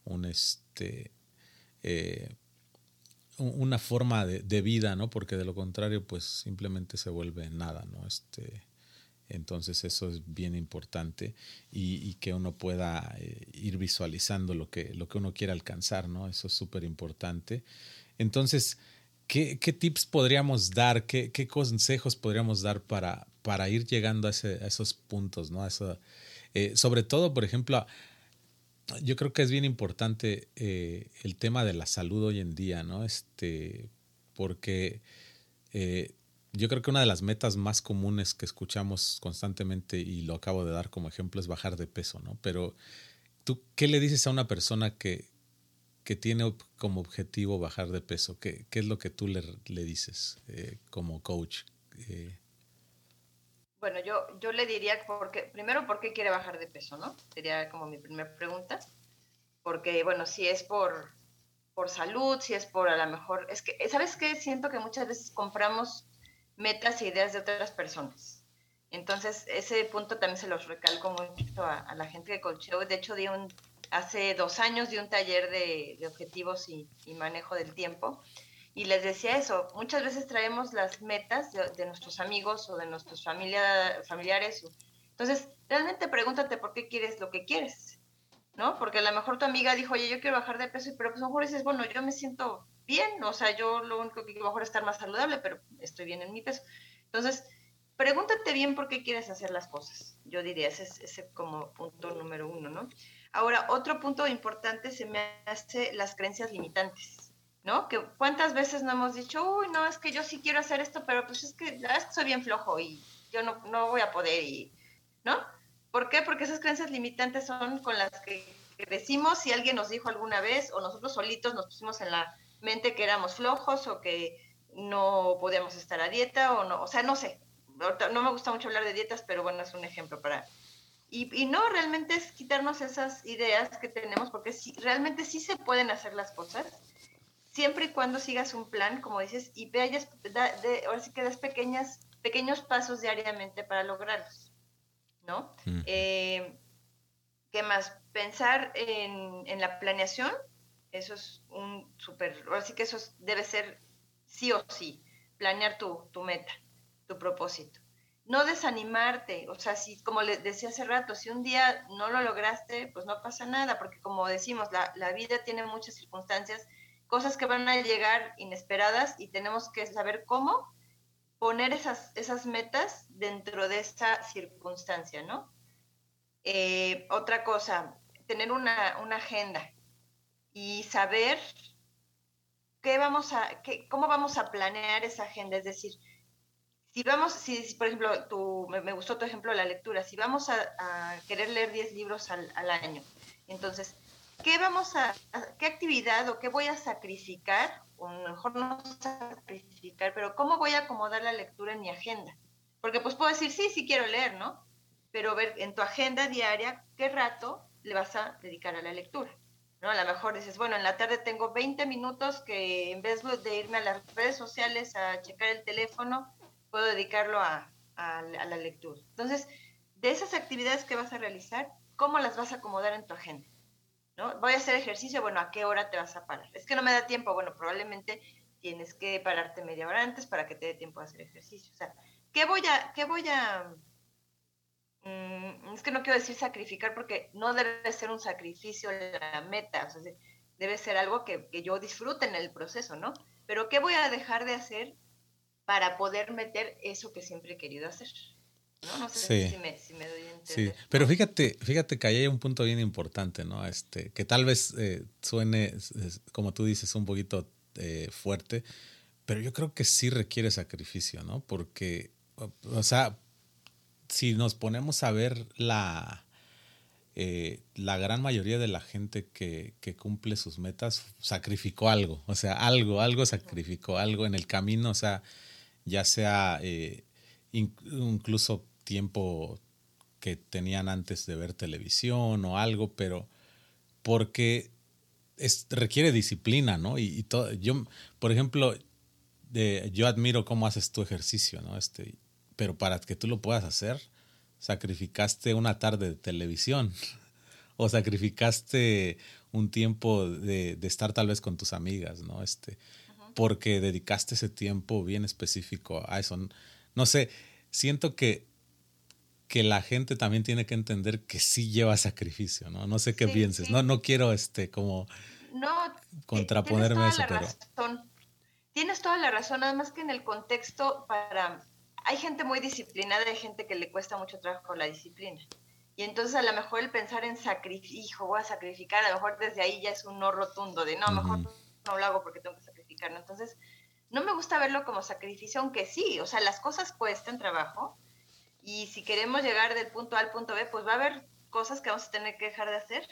un este, eh, una forma de, de, vida, ¿no? Porque de lo contrario, pues simplemente se vuelve nada, ¿no? Este, entonces eso es bien importante y, que uno pueda eh, ir visualizando lo que, lo que uno quiere alcanzar, ¿no? Eso es súper importante. Entonces, ¿qué, ¿qué, tips podríamos dar? ¿Qué, ¿Qué consejos podríamos dar para, para ir llegando a, esos puntos, ¿no? Eh, sobre todo, por ejemplo, yo creo que es bien importante eh, el tema de la salud hoy en día, ¿no? Este, porque eh, yo creo que una de las metas más comunes que escuchamos constantemente, y lo acabo de dar como ejemplo, es bajar de peso, ¿no? Pero tú, ¿qué le dices a una persona que, que tiene como objetivo bajar de peso? ¿Qué, qué es lo que tú le, le dices como coach? Bueno, yo, yo le diría, porque, primero, ¿por qué quiere bajar de peso? ¿no? Sería como mi primera pregunta. Porque, bueno, si es por, por salud, si es por a lo mejor... Es que, ¿sabes qué? Siento que muchas veces compramos metas e ideas de otras personas. Entonces, ese punto también se los recalco mucho a, a la gente que coacheo. De hecho, di un, hace dos años di un taller de, de objetivos y, y, manejo del tiempo y les decía eso, muchas veces traemos las metas de, nuestros amigos o de nuestros familia, familiares. Entonces, realmente pregúntate por qué quieres lo que quieres, ¿no? Porque a lo mejor tu amiga dijo, oye, yo quiero bajar de peso, pero pues a lo mejor dices, bueno, yo me siento bien, o sea, yo lo único que quiero mejor es estar más saludable, pero estoy bien en mi peso. Entonces, pregúntate bien por qué quieres hacer las cosas. Yo diría, ese es ese como punto número uno, ¿no? Ahora, otro punto importante se me hace las creencias limitantes. ¿No? Que cuántas veces no hemos dicho, uy, no, es que yo sí quiero hacer esto, pero pues es que es que soy bien flojo y yo no, no voy a poder, y, ¿no? ¿Por qué? Porque esas creencias limitantes son con las que crecimos y alguien nos dijo alguna vez o nosotros solitos nos pusimos en la mente que éramos flojos o que no podíamos estar a dieta o no, o sea, no sé, no me gusta mucho hablar de dietas, pero bueno, es un ejemplo para... Y, no, realmente es quitarnos esas ideas que tenemos, porque sí, realmente sí se pueden hacer las cosas, siempre y cuando sigas un plan, como dices, y de, ahora sí que das pequeñas, pequeños pasos diariamente para lograrlos, ¿no? Eh, ¿Qué más? Pensar en, en, la planeación, eso es un súper, ahora sí que eso debe ser sí o sí, planear tu, tu meta, tu propósito no desanimarte, o sea, si como le decía hace rato, si un día no lo lograste, pues no pasa nada, porque como decimos, la, vida tiene muchas circunstancias, cosas que van a llegar inesperadas y tenemos que saber cómo poner esas, esas metas dentro de esa circunstancia, ¿no? Eh, otra cosa, tener una, una, agenda y saber qué vamos a, qué, cómo vamos a planear esa agenda, es decir, si vamos, si, por ejemplo, tu, me, gustó tu ejemplo de la lectura, si vamos a, querer leer 10 libros al, año, entonces, ¿qué vamos a, qué actividad o qué voy a sacrificar? O mejor no sacrificar, pero ¿cómo voy a acomodar la lectura en mi agenda? Porque pues puedo decir, sí, sí quiero leer, ¿no? Pero ver en tu agenda diaria qué rato le vas a dedicar a la lectura. ¿no? A lo mejor dices, bueno, en la tarde tengo 20 minutos que en vez de irme a las redes sociales a checar el teléfono, puedo dedicarlo a, la lectura. Entonces, de esas actividades que vas a realizar, ¿cómo las vas a acomodar en tu agenda? ¿No? Voy a hacer ejercicio, bueno, ¿a qué hora te vas a parar? Es que no me da tiempo, bueno, probablemente tienes que pararte media hora antes para que te dé tiempo a hacer ejercicio. O sea, ¿qué voy a, qué voy a, mm, es que no quiero decir sacrificar porque no debe ser un sacrificio la meta, debe ser algo que, que yo disfrute en el proceso, ¿no? Pero ¿qué voy a dejar de hacer para poder meter eso que siempre he querido hacer. ¿No? no sé si, me, si, me, doy a entender. Sí, pero fíjate, fíjate que ahí hay un punto bien importante, ¿no? Este, que tal vez eh, suene, como tú dices, un poquito eh, fuerte, pero yo creo que sí requiere sacrificio, ¿no? Porque, o sea, si nos ponemos a ver la, eh, la gran mayoría de la gente que, que, cumple sus metas sacrificó algo, o sea, algo, algo sacrificó, algo en el camino, o sea, ya sea eh, incluso tiempo que tenían antes de ver televisión o algo, pero porque es, requiere disciplina, ¿no? Y, todo, yo, por ejemplo, de, yo admiro cómo haces tu ejercicio, ¿no? Este, pero para que tú lo puedas hacer, sacrificaste una tarde de televisión [LAUGHS] o sacrificaste un tiempo de, de, estar tal vez con tus amigas, ¿no? Este, porque dedicaste ese tiempo bien específico a eso. No sé, siento que, que la gente también tiene que entender que sí lleva sacrificio, ¿no? No sé qué pienses, no, no quiero este como no, contraponerme a eso, pero... Razón. Tienes toda la razón, nada más que en el contexto para... Hay gente muy disciplinada, hay gente que le cuesta mucho trabajo la disciplina. Y entonces a lo mejor el pensar en sacrificio, voy a sacrificar, a lo mejor desde ahí ya es un no rotundo de no, a lo mejor no lo hago porque tengo que entonces, no me gusta verlo como sacrificio, aunque sí, o sea, las cosas cuestan trabajo y si queremos llegar del punto A al punto B, pues va a haber cosas que vamos a tener que dejar de hacer.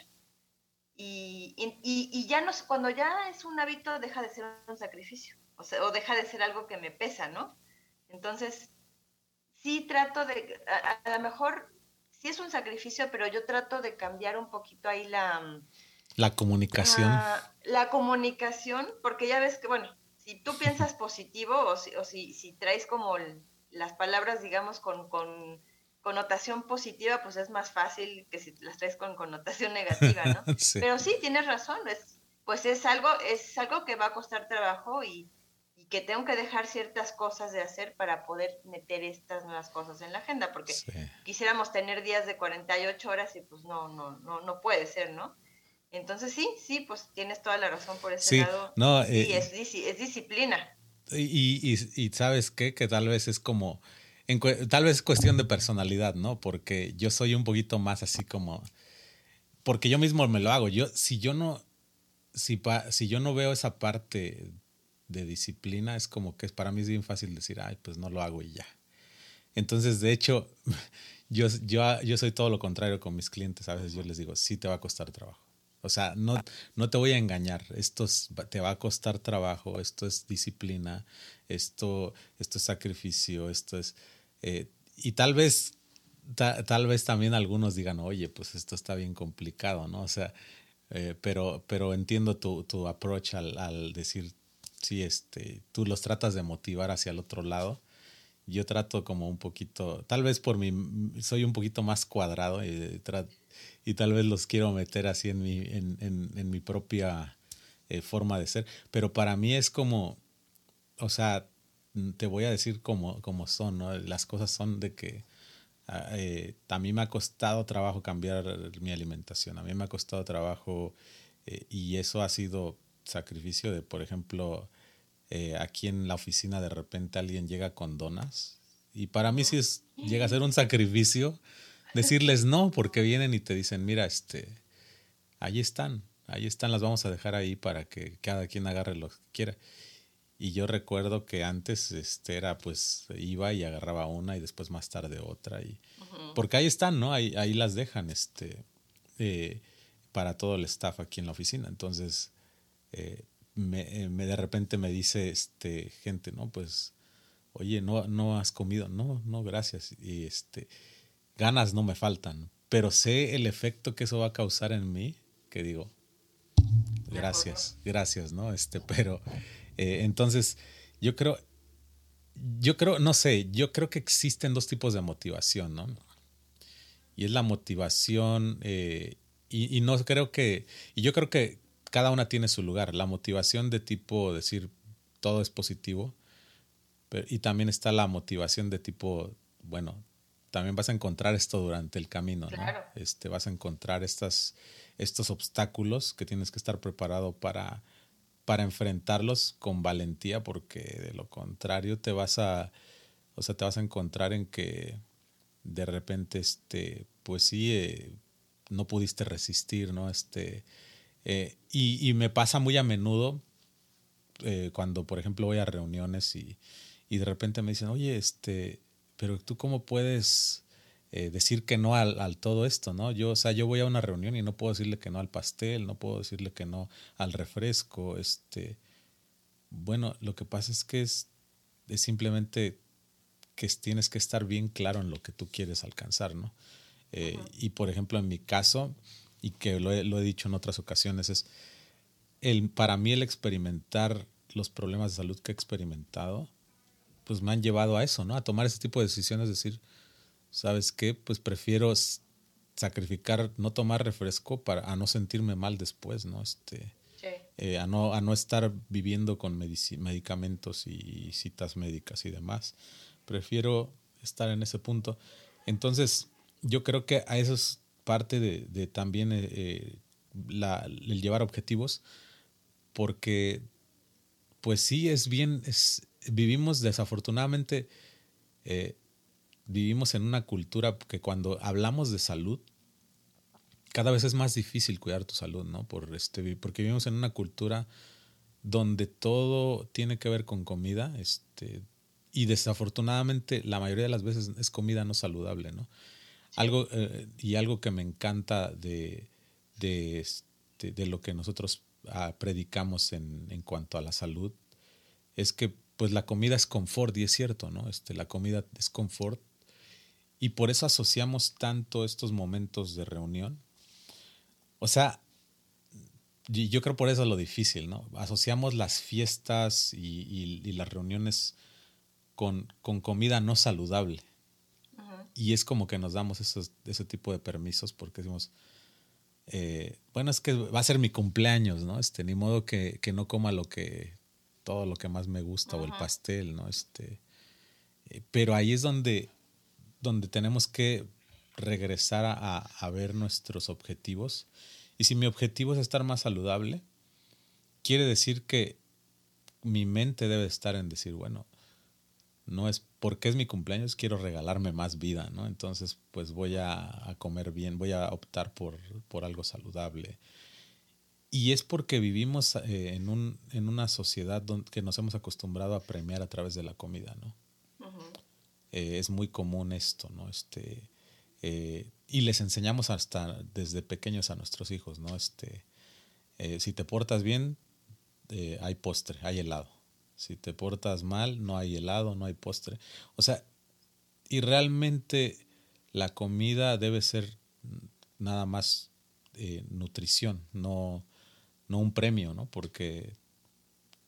Y, y, ya no, cuando ya es un hábito, deja de ser un sacrificio, o, sea, o deja de ser algo que me pesa, ¿no? Entonces, sí trato de, a, a lo mejor sí es un sacrificio, pero yo trato de cambiar un poquito ahí la, la comunicación. Ah, la, comunicación, porque ya ves que, bueno, si tú piensas positivo o si, o si, si traes como las palabras, digamos, con, con, connotación positiva, pues es más fácil que si las traes con connotación negativa, ¿no? [LAUGHS] Pero sí, tienes razón, es, pues es algo, es algo que va a costar trabajo y, y, que tengo que dejar ciertas cosas de hacer para poder meter estas nuevas cosas en la agenda, porque quisiéramos tener días de 48 horas y pues no, no, no, no puede ser, ¿no? Entonces sí, sí, pues tienes toda la razón por ese lado. No, sí, eh, es, es, disciplina. Y, y, y, sabes qué, que tal vez es como, tal vez es cuestión de personalidad, ¿no? Porque yo soy un poquito más así como, porque yo mismo me lo hago. Yo, si yo no, si, pa, si yo no veo esa parte de disciplina, es como que para mí es bien fácil decir, ay, pues no lo hago y ya. Entonces, de hecho, [LAUGHS] yo, yo, yo soy todo lo contrario con mis clientes. A veces yo les digo, sí te va a costar trabajo o sea, no, no te voy a engañar, esto te va a costar trabajo, esto es disciplina, esto, esto es sacrificio, esto es... Eh, y tal vez tal vez también algunos digan, oye, pues esto está bien complicado, ¿no? O sea, eh, pero, pero entiendo tu, tu approach al, al, decir, sí, este, tú los tratas de motivar hacia el otro lado. Yo trato como un poquito, tal vez por mi, soy un poquito más cuadrado y, y tal vez los quiero meter así en mi, en, en, en mi propia eh, forma de ser, pero para mí es como, o sea, te voy a decir como, son, ¿no? Las cosas son de que Ah, eh, a mí me ha costado trabajo cambiar mi alimentación, a mí me ha costado trabajo eh, y eso ha sido sacrificio de, por ejemplo, eh, aquí en la oficina de repente alguien llega con donas y para mí sí es, llega a ser un sacrificio decirles no porque vienen y te dicen, mira, este, ahí están, ahí están, las vamos a dejar ahí para que cada quien agarre lo que quiera. Y yo recuerdo que antes este, era pues iba y agarraba una y después más tarde otra. Y, Porque ahí están, ¿no? Ahí, ahí las dejan este, eh, para todo el staff aquí en la oficina. Entonces, eh, me, me, de repente me dice este, gente, ¿no? Pues, oye, no, no has comido. No, no, gracias. Y este, ganas no me faltan. Pero sé el efecto que eso va a causar en mí, que digo, gracias, gracias, ¿no? Este, pero eh, entonces, yo creo, yo creo, no sé, yo creo que existen dos tipos de motivación, ¿no? Y es la motivación, eh, y, no creo que, y yo creo que cada una tiene su lugar. La motivación de tipo decir todo es positivo, y también está la motivación de tipo, bueno, también vas a encontrar esto durante el camino, ¿no? Este, vas a encontrar estas, estos obstáculos que tienes que estar preparado para para enfrentarlos con valentía, porque de lo contrario te vas a, o sea, te vas a encontrar en que de repente, este, pues sí, eh, no pudiste resistir, ¿no? Este, eh, y, y, me pasa muy a menudo eh, cuando, por ejemplo, voy a reuniones y, y de repente me dicen, oye, este, pero tú cómo puedes eh, decir que no al, al, todo esto, ¿no? Yo, o sea, yo voy a una reunión y no puedo decirle que no al pastel, no puedo decirle que no al refresco, este, bueno, lo que pasa es que es, es simplemente que tienes que estar bien claro en lo que tú quieres alcanzar, ¿no? Eh, y por ejemplo, en mi caso, y que lo he, lo he dicho en otras ocasiones, es el, para mí el experimentar los problemas de salud que he experimentado, pues me han llevado a eso, ¿no? A tomar ese tipo de decisiones, decir, ¿sabes qué? Pues prefiero sacrificar, no tomar refresco para a no sentirme mal después, ¿no? Este, eh, a, no, a no estar viviendo con medicamentos y citas médicas y demás. Prefiero estar en ese punto. Entonces, yo creo que a eso es parte de, también eh, eh, el llevar objetivos, porque pues sí es bien, es, vivimos desafortunadamente vivimos en una cultura que cuando hablamos de salud, cada vez es más difícil cuidar tu salud, ¿no? Por este, porque vivimos en una cultura donde todo tiene que ver con comida, este, y desafortunadamente la mayoría de las veces es comida no saludable, ¿no? Algo, eh, y algo que me encanta de, de, este, de lo que nosotros ah, predicamos en, en, cuanto a la salud es que pues la comida es confort, y es cierto, ¿no? Este, la comida es confort, y por eso asociamos tanto estos momentos de reunión. O sea, yo creo por eso es lo difícil, ¿no? Asociamos las fiestas y, las reuniones con, con, comida no saludable. Y es como que nos damos esos, ese tipo de permisos porque decimos, eh, bueno, es que va a ser mi cumpleaños, ¿no? Este, ni modo que, que no coma lo que, todo lo que más me gusta o el pastel, ¿no? Este, eh, pero ahí es donde donde tenemos que regresar a, ver nuestros objetivos. Y si mi objetivo es estar más saludable, quiere decir que mi mente debe estar en decir, bueno, no es porque es mi cumpleaños, quiero regalarme más vida, ¿no? Entonces, pues voy a, comer bien, voy a optar por, por, algo saludable. Y es porque vivimos eh, en, un, en una sociedad donde, que nos hemos acostumbrado a premiar a través de la comida, ¿no? Eh, es muy común esto, ¿no? Este, eh, y les enseñamos hasta desde pequeños a nuestros hijos, ¿no? Este, si te portas bien, hay postre, hay helado. Si te portas mal, no hay helado, no hay postre. O sea, y realmente la comida debe ser nada más eh, nutrición, no, no un premio, ¿no? Porque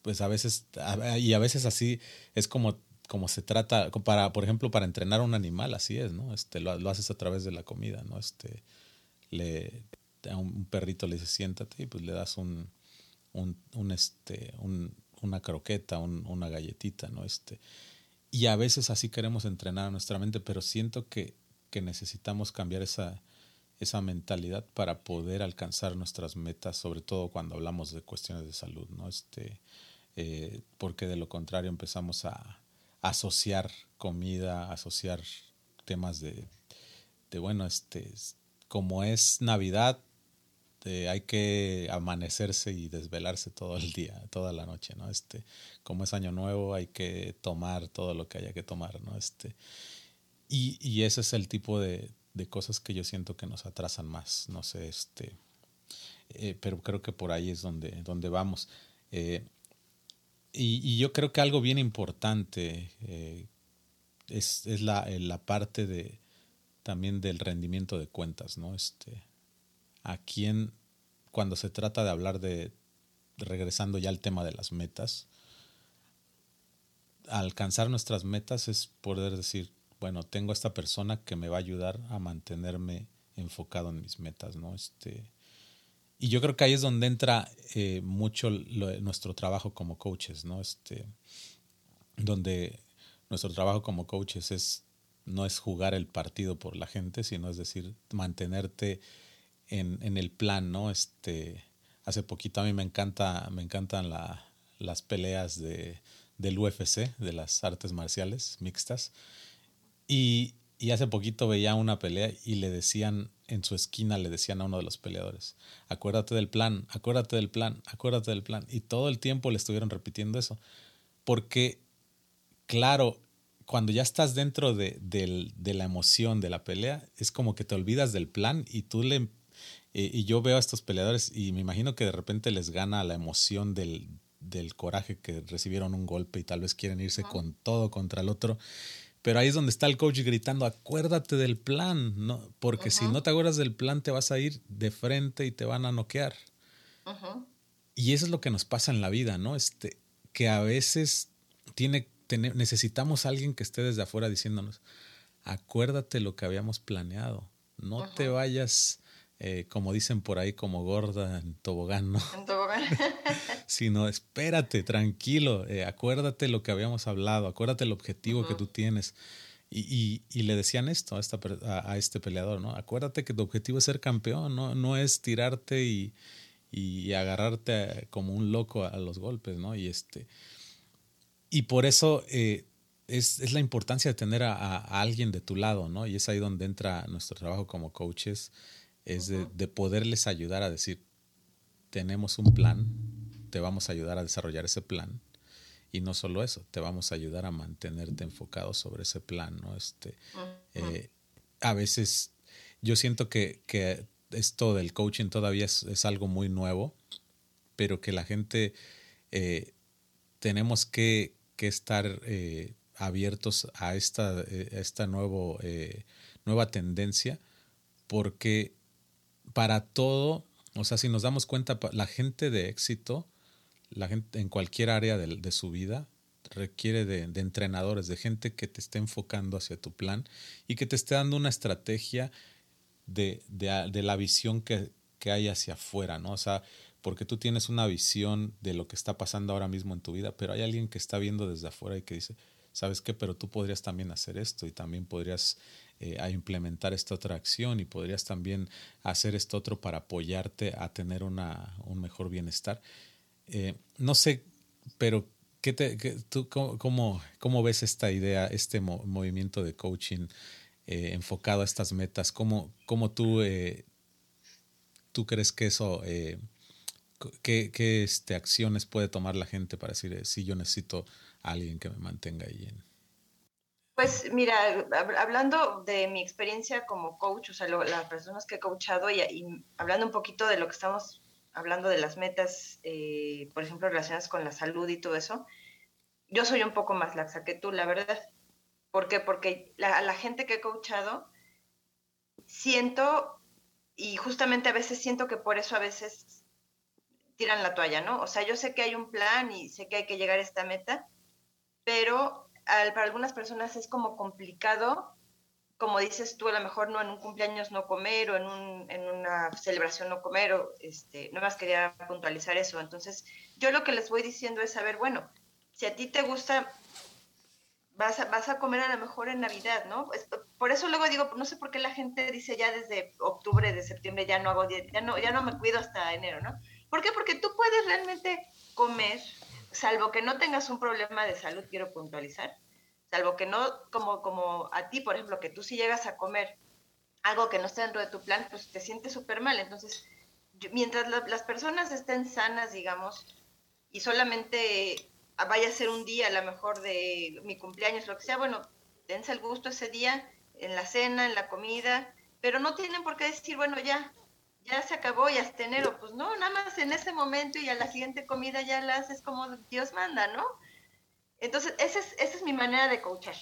pues a veces, y a veces así es como, como se trata, para, por ejemplo, para entrenar a un animal, así es, ¿no? Este, lo, lo haces a través de la comida, ¿no? Este, le, a un perrito le dices siéntate y pues le das un, un, este, un, una croqueta, una galletita, ¿no? Este, y a veces así queremos entrenar nuestra mente, pero siento que, que necesitamos cambiar esa, esa mentalidad para poder alcanzar nuestras metas, sobre todo cuando hablamos de cuestiones de salud, ¿no? Este, eh, porque de lo contrario empezamos a, asociar comida, asociar temas de, de, bueno, este, como es Navidad, eh, hay que amanecerse y desvelarse todo el día, toda la noche, ¿no? Este, como es Año Nuevo, hay que tomar todo lo que haya que tomar, ¿no? Este, y, y ese es el tipo de, de cosas que yo siento que nos atrasan más, no sé, este, eh, pero creo que por ahí es donde, donde vamos. Eh, y, yo creo que algo bien importante eh, es, es la, la, parte de también del rendimiento de cuentas, ¿no? Este, a quién, cuando se trata de hablar de, regresando ya al tema de las metas, alcanzar nuestras metas es poder decir, bueno, tengo esta persona que me va a ayudar a mantenerme enfocado en mis metas, ¿no? Este, y yo creo que ahí es donde entra eh, mucho nuestro trabajo como coaches, ¿no? Este, donde nuestro trabajo como coaches es no es jugar el partido por la gente, sino es decir, mantenerte en, en el plan, ¿no? Este, hace poquito a mí me encanta, me encantan la, las peleas de, del UFC, de las artes marciales mixtas. Y, y hace poquito veía una pelea y le decían, en su esquina le decían a uno de los peleadores, acuérdate del plan, acuérdate del plan, acuérdate del plan. Y todo el tiempo le estuvieron repitiendo eso. Porque, claro, cuando ya estás dentro de, de, la emoción de la pelea, es como que te olvidas del plan y tú le... Eh, y yo veo a estos peleadores y me imagino que de repente les gana la emoción del, del coraje que recibieron un golpe y tal vez quieren irse con todo contra el otro pero ahí es donde está el coach gritando, acuérdate del plan, ¿no? porque si no te acuerdas del plan te vas a ir de frente y te van a noquear. Y eso es lo que nos pasa en la vida, ¿no? Este, que a veces tiene, necesitamos a alguien que esté desde afuera diciéndonos, acuérdate lo que habíamos planeado, no te vayas eh, como dicen por ahí, como gorda en tobogán, ¿no? En tobogán. [LAUGHS] Sino espérate, tranquilo, eh, acuérdate lo que habíamos hablado, acuérdate el objetivo que tú tienes. Y, y, le decían esto a, esta, a, este peleador, ¿no? Acuérdate que tu objetivo es ser campeón, no, no es tirarte y, y agarrarte como un loco a, los golpes, ¿no? Y, este, y por eso eh, es, es, la importancia de tener a, a, alguien de tu lado, ¿no? Y es ahí donde entra nuestro trabajo como coaches es de, poderles ayudar a decir, tenemos un plan, te vamos a ayudar a desarrollar ese plan. Y no solo eso, te vamos a ayudar a mantenerte enfocado sobre ese plan, ¿no? Este, eh, a veces yo siento que, que, esto del coaching todavía es, algo muy nuevo, pero que la gente eh, tenemos que, que estar eh, abiertos a esta, esta nuevo, nueva tendencia, porque para todo, o sea, si nos damos cuenta, la gente de éxito, la gente en cualquier área de, su vida, requiere de, entrenadores, de gente que te esté enfocando hacia tu plan y que te esté dando una estrategia de, la visión que, que, hay hacia afuera, ¿no? O sea, porque tú tienes una visión de lo que está pasando ahora mismo en tu vida, pero hay alguien que está viendo desde afuera y que dice, ¿sabes qué? Pero tú podrías también hacer esto y también podrías eh, a implementar esta otra acción y podrías también hacer esto otro para apoyarte a tener una, un mejor bienestar. Eh, no sé, pero ¿qué te, tú, cómo, cómo, ves esta idea, este movimiento de coaching eh, enfocado a estas metas? ¿Cómo, cómo tú, tú crees que eso, qué, qué este, acciones puede tomar la gente para decir, si yo necesito a alguien que me mantenga ahí en pues mira, hablando de mi experiencia como coach, o sea, las personas que he coachado y, hablando un poquito de lo que estamos hablando de las metas, eh, por ejemplo, relacionadas con la salud y todo eso, yo soy un poco más laxa que tú, la verdad. ¿Por qué? Porque la, la gente que he coachado siento, y justamente a veces siento que por eso a veces tiran la toalla, ¿no? O sea, yo sé que hay un plan y sé que hay que llegar a esta meta, pero para algunas personas es como complicado, como dices tú, a lo mejor no en un cumpleaños no comer o en, un, en una celebración no comer, o este, no más quería puntualizar eso. Entonces, yo lo que les voy diciendo es saber, bueno, si a ti te gusta vas a, vas a comer a lo mejor en Navidad, ¿no? por eso luego digo, no sé por qué la gente dice ya desde octubre, de septiembre ya no hago ya no, ya no me cuido hasta enero, ¿no? ¿Por qué? Porque tú puedes realmente comer, salvo que no tengas un problema de salud, quiero puntualizar, salvo que no, como, como a ti, por ejemplo, que tú si llegas a comer algo que no está dentro de tu plan, pues te sientes súper mal. Entonces, mientras las personas estén sanas, digamos, y solamente vaya a ser un día a lo mejor de mi cumpleaños, lo que sea, bueno, dense el gusto ese día, en la cena, en la comida, pero no tienen por qué decir, bueno, ya, ya se acabó y hasta enero, pues no, nada más en ese momento y a la siguiente comida ya la haces como Dios manda, ¿no? Entonces, esa es, esa es mi manera de coachar.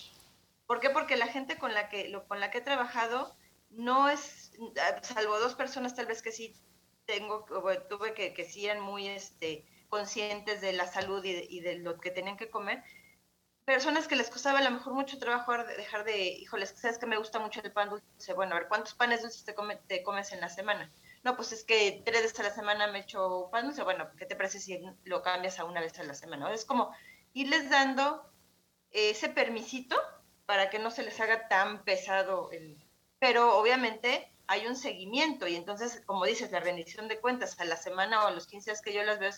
¿Por qué? Porque la gente con la que, lo, con la que he trabajado no es, salvo dos personas tal vez que sí tengo, tuve que, que sí muy, este, conscientes de la salud y de, lo que tenían que comer, personas que les costaba a lo mejor mucho trabajo dejar de, híjoles, sabes que me gusta mucho el pan dulce, bueno, a ver, ¿cuántos panes dulces te, te comes en la semana? No, pues es que tres veces a la semana me echo pan dulce, bueno, ¿qué te parece si lo cambias a una vez a la semana? Es como irles dando ese permisito para que no se les haga tan pesado el... Pero obviamente hay un seguimiento y entonces, como dices, la rendición de cuentas a la semana o a los 15 días que yo las veo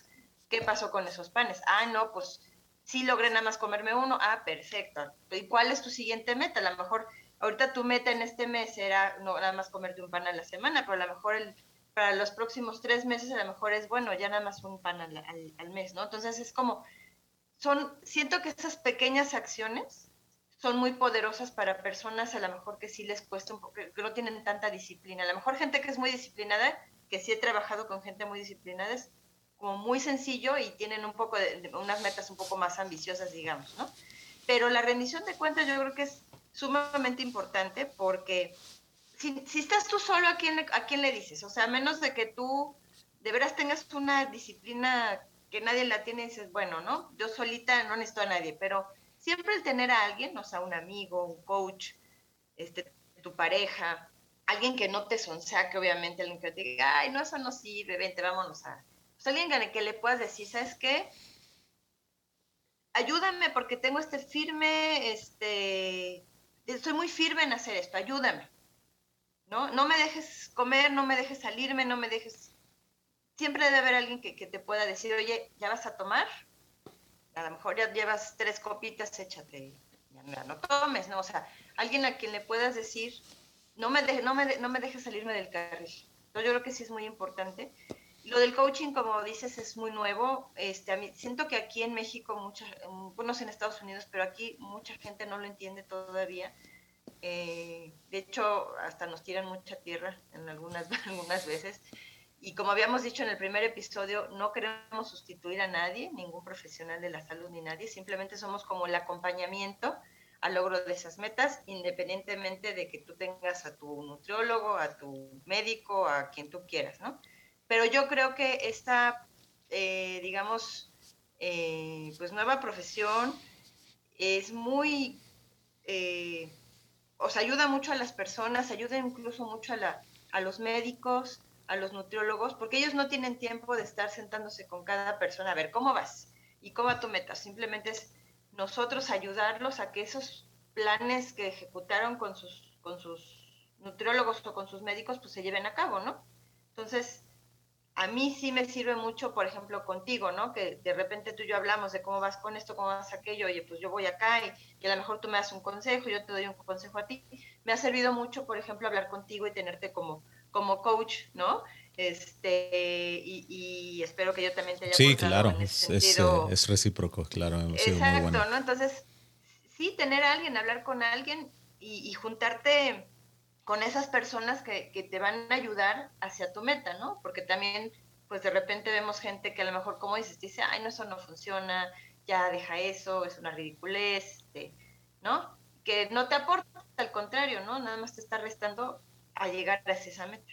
¿Qué pasó con esos panes? Ah, no, pues sí logré nada más comerme uno. Ah, perfecto. ¿Y cuál es tu siguiente meta? A lo mejor ahorita tu meta en este mes era no nada más comerte un pan a la semana, pero a lo mejor el, para los próximos tres meses a lo mejor es bueno, ya nada más un pan al, al, mes, ¿no? Entonces es como, son, siento que esas pequeñas acciones son muy poderosas para personas a lo mejor que sí les cuesta un poco, que no tienen tanta disciplina. A lo mejor gente que es muy disciplinada, que sí he trabajado con gente muy disciplinada, es como muy sencillo y tienen un poco de, unas metas un poco más ambiciosas, digamos, ¿no? Pero la rendición de cuentas yo creo que es sumamente importante porque si, estás tú solo, ¿a quién, ¿a quién le dices? O sea, a menos de que tú de veras tengas una disciplina que nadie la tiene dices, bueno, ¿no? Yo solita no necesito a nadie, pero siempre el tener a alguien, o sea, un amigo, un coach, este, tu pareja, alguien que no te sonsaque, obviamente, alguien que te diga, ay, no, eso no sirve, vente, vámonos a, pues alguien que le puedas decir, ¿sabes qué? Ayúdame porque tengo este firme, este, estoy muy firme en hacer esto, ayúdame. ¿No? No me dejes comer, no me dejes salirme, no me dejes... Siempre debe haber alguien que, te pueda decir, oye, ¿ya vas a tomar? A lo mejor ya llevas tres copitas, échate, ya no, tomes, ¿no? O sea, alguien a quien le puedas decir, no me, no me, no me dejes salirme del carril. Entonces, yo creo que sí es muy importante. Lo del coaching, como dices, es muy nuevo. Este, a mí, siento que aquí en México, muchas, bueno, en Estados Unidos, pero aquí mucha gente no lo entiende todavía. Eh, de hecho, hasta nos tiran mucha tierra en algunas, [LAUGHS] algunas veces. Y como habíamos dicho en el primer episodio, no queremos sustituir a nadie, ningún profesional de la salud ni nadie, simplemente somos como el acompañamiento al logro de esas metas, independientemente de que tú tengas a tu nutriólogo, a tu médico, a quien tú quieras, ¿no? Pero yo creo que esta, eh, digamos, eh, pues nueva profesión es muy, eh, os ayuda mucho a las personas, ayuda incluso mucho a, la, a los médicos, a los nutriólogos, porque ellos no tienen tiempo de estar sentándose con cada persona a ver cómo vas y cómo va tu meta. Simplemente es nosotros ayudarlos a que esos planes que ejecutaron con sus, con sus nutriólogos o con sus médicos, pues se lleven a cabo, ¿no? Entonces, a mí sí me sirve mucho, por ejemplo, contigo, ¿no? Que de repente tú y yo hablamos de cómo vas con esto, cómo vas aquello, oye, pues yo voy acá y, a lo mejor tú me das un consejo, yo te doy un consejo a ti. Me ha servido mucho, por ejemplo, hablar contigo y tenerte como, como coach, ¿no? Este, y, espero que yo también te haya Sí, claro, es, es, recíproco, claro. Exacto, ¿no? Entonces, sí, tener a alguien, hablar con alguien y, y juntarte con esas personas que, te van a ayudar hacia tu meta, ¿no? Porque también, pues de repente vemos gente que a lo mejor, como dices, dice, ay, no, eso no funciona, ya deja eso, es una ridiculez, este, ¿no? Que no te aporta, al contrario, ¿no? Nada más te está restando a llegar a esa meta.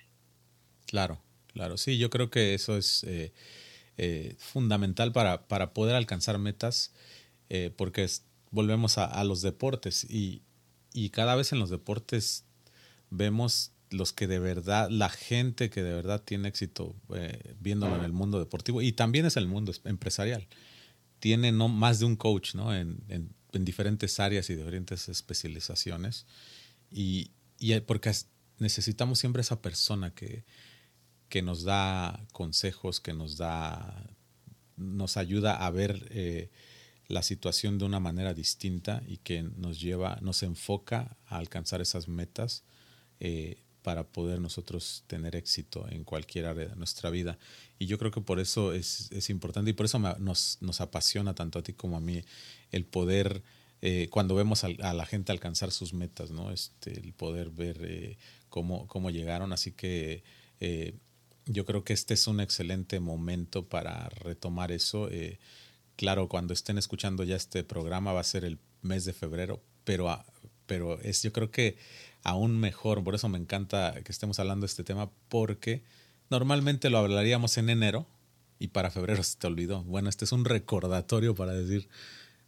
Claro, claro. Sí, yo creo que eso es eh, eh, fundamental para, para, poder alcanzar metas, eh, porque volvemos a, los deportes y, y, cada vez en los deportes vemos los que de verdad, la gente que de verdad tiene éxito viéndolo en el mundo deportivo y también es el mundo empresarial. Tiene no más de un coach ¿no? en, en, en diferentes áreas y diferentes especializaciones. Y, y porque necesitamos siempre esa persona que, que nos da consejos, que nos da, nos ayuda a ver eh, la situación de una manera distinta y que nos lleva, nos enfoca a alcanzar esas metas eh, para poder nosotros tener éxito en cualquier área de nuestra vida. Y yo creo que por eso es, es importante y por eso nos, nos, apasiona tanto a ti como a mí el poder, eh, cuando vemos a, la gente alcanzar sus metas, ¿no? este, el poder ver cómo, cómo llegaron. Así que eh, yo creo que este es un excelente momento para retomar eso. Eh, claro, cuando estén escuchando ya este programa va a ser el mes de febrero, pero, pero es yo creo que aún mejor. Por eso me encanta que estemos hablando de este tema, porque normalmente lo hablaríamos en enero y para febrero se te olvidó. Bueno, este es un recordatorio para decir,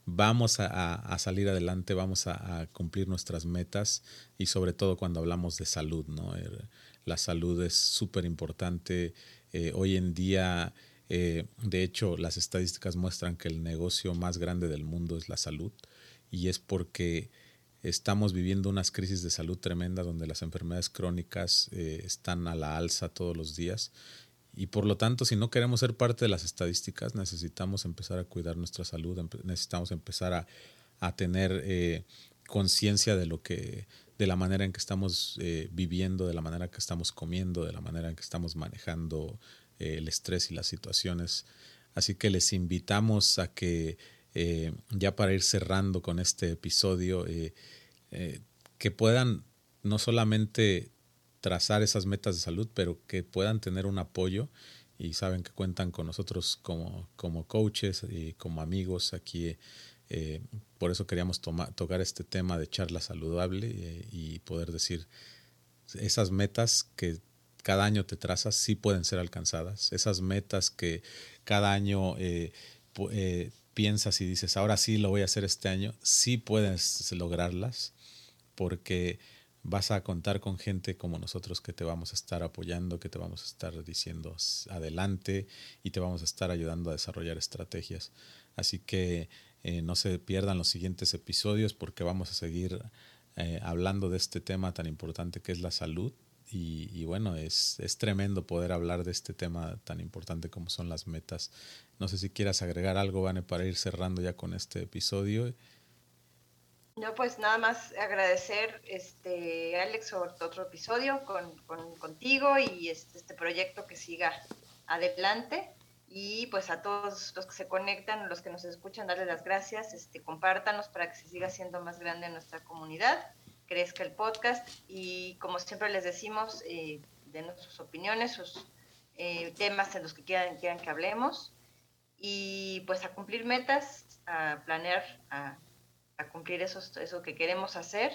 vamos a, salir adelante, vamos a, cumplir nuestras metas y sobre todo cuando hablamos de salud, ¿no? Er, la salud es súper importante. Eh, hoy en día, eh, de hecho, las estadísticas muestran que el negocio más grande del mundo es la salud y es porque estamos viviendo unas crisis de salud tremendas donde las enfermedades crónicas eh, están a la alza todos los días y por lo tanto, si no queremos ser parte de las estadísticas, necesitamos empezar a cuidar nuestra salud, necesitamos empezar a, a tener eh, conciencia de lo que, de la manera en que estamos eh, viviendo, de la manera que estamos comiendo, de la manera en que estamos manejando el estrés y las situaciones. Así que les invitamos a que ya para ir cerrando con este episodio, que puedan no solamente trazar esas metas de salud, pero que puedan tener un apoyo y saben que cuentan con nosotros como, como coaches y como amigos aquí. Eh, por eso queríamos tocar este tema de charla saludable eh, y poder decir esas metas que cada año te trazas sí pueden ser alcanzadas. Esas metas que cada año eh, piensas y dices, ahora sí lo voy a hacer este año, sí puedes lograrlas porque vas a contar con gente como nosotros que te vamos a estar apoyando, que te vamos a estar diciendo adelante y te vamos a estar ayudando a desarrollar estrategias. Así que eh, no se pierdan los siguientes episodios porque vamos a seguir eh, hablando de este tema tan importante que es la salud. Y, bueno, es, es tremendo poder hablar de este tema tan importante como son las metas. No sé si quieras agregar algo, Vane, para ir cerrando ya con este episodio. No, pues nada más agradecer, este, Alex, otro episodio con, contigo y este, este, proyecto que siga adelante. Y pues a todos los que se conectan, los que nos escuchan, darles las gracias, este, compártanos para que se siga siendo más grande nuestra comunidad, crezca el podcast y como siempre les decimos, eh, denos sus opiniones, sus eh, temas en los que quieran, quieran que hablemos y pues a cumplir metas, a planear, a cumplir eso, eso que queremos hacer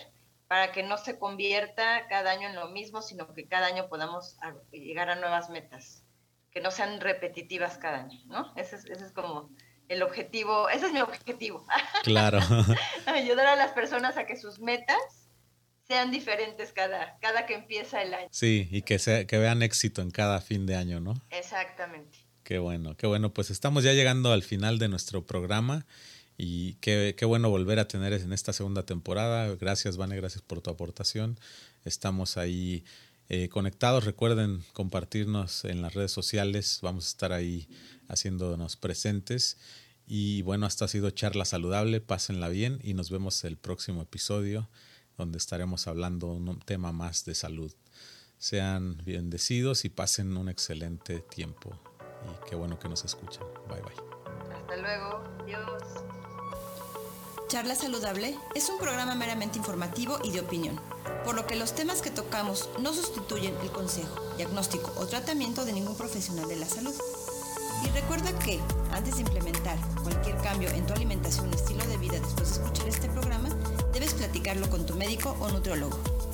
para que no se convierta cada año en lo mismo, sino que cada año podamos llegar a nuevas metas, que no sean repetitivas cada año, ¿no? Ese es, ese es como el objetivo, ese es mi objetivo. Claro. [LAUGHS] Ayudar a las personas a que sus metas sean diferentes cada, cada que empieza el año. Sí, y que, sea, que vean éxito en cada fin de año, ¿no? Exactamente. Qué bueno, qué bueno. Pues estamos ya llegando al final de nuestro programa. Y qué, qué, bueno volver a tener en esta segunda temporada. Gracias, Vane, gracias por tu aportación. Estamos ahí eh, conectados. Recuerden compartirnos en las redes sociales. Vamos a estar ahí haciéndonos presentes. Y bueno, hasta ha sido charla saludable. Pásenla bien y nos vemos el próximo episodio donde estaremos hablando un tema más de salud. Sean bendecidos y pasen un excelente tiempo. Y qué bueno que nos escuchan. Bye bye. Hasta luego. Adiós. Charla Saludable es un programa meramente informativo y de opinión, por lo que los temas que tocamos no sustituyen el consejo, diagnóstico o tratamiento de ningún profesional de la salud. Y recuerda que, antes de implementar cualquier cambio en tu alimentación o estilo de vida después de escuchar este programa, debes platicarlo con tu médico o nutriólogo.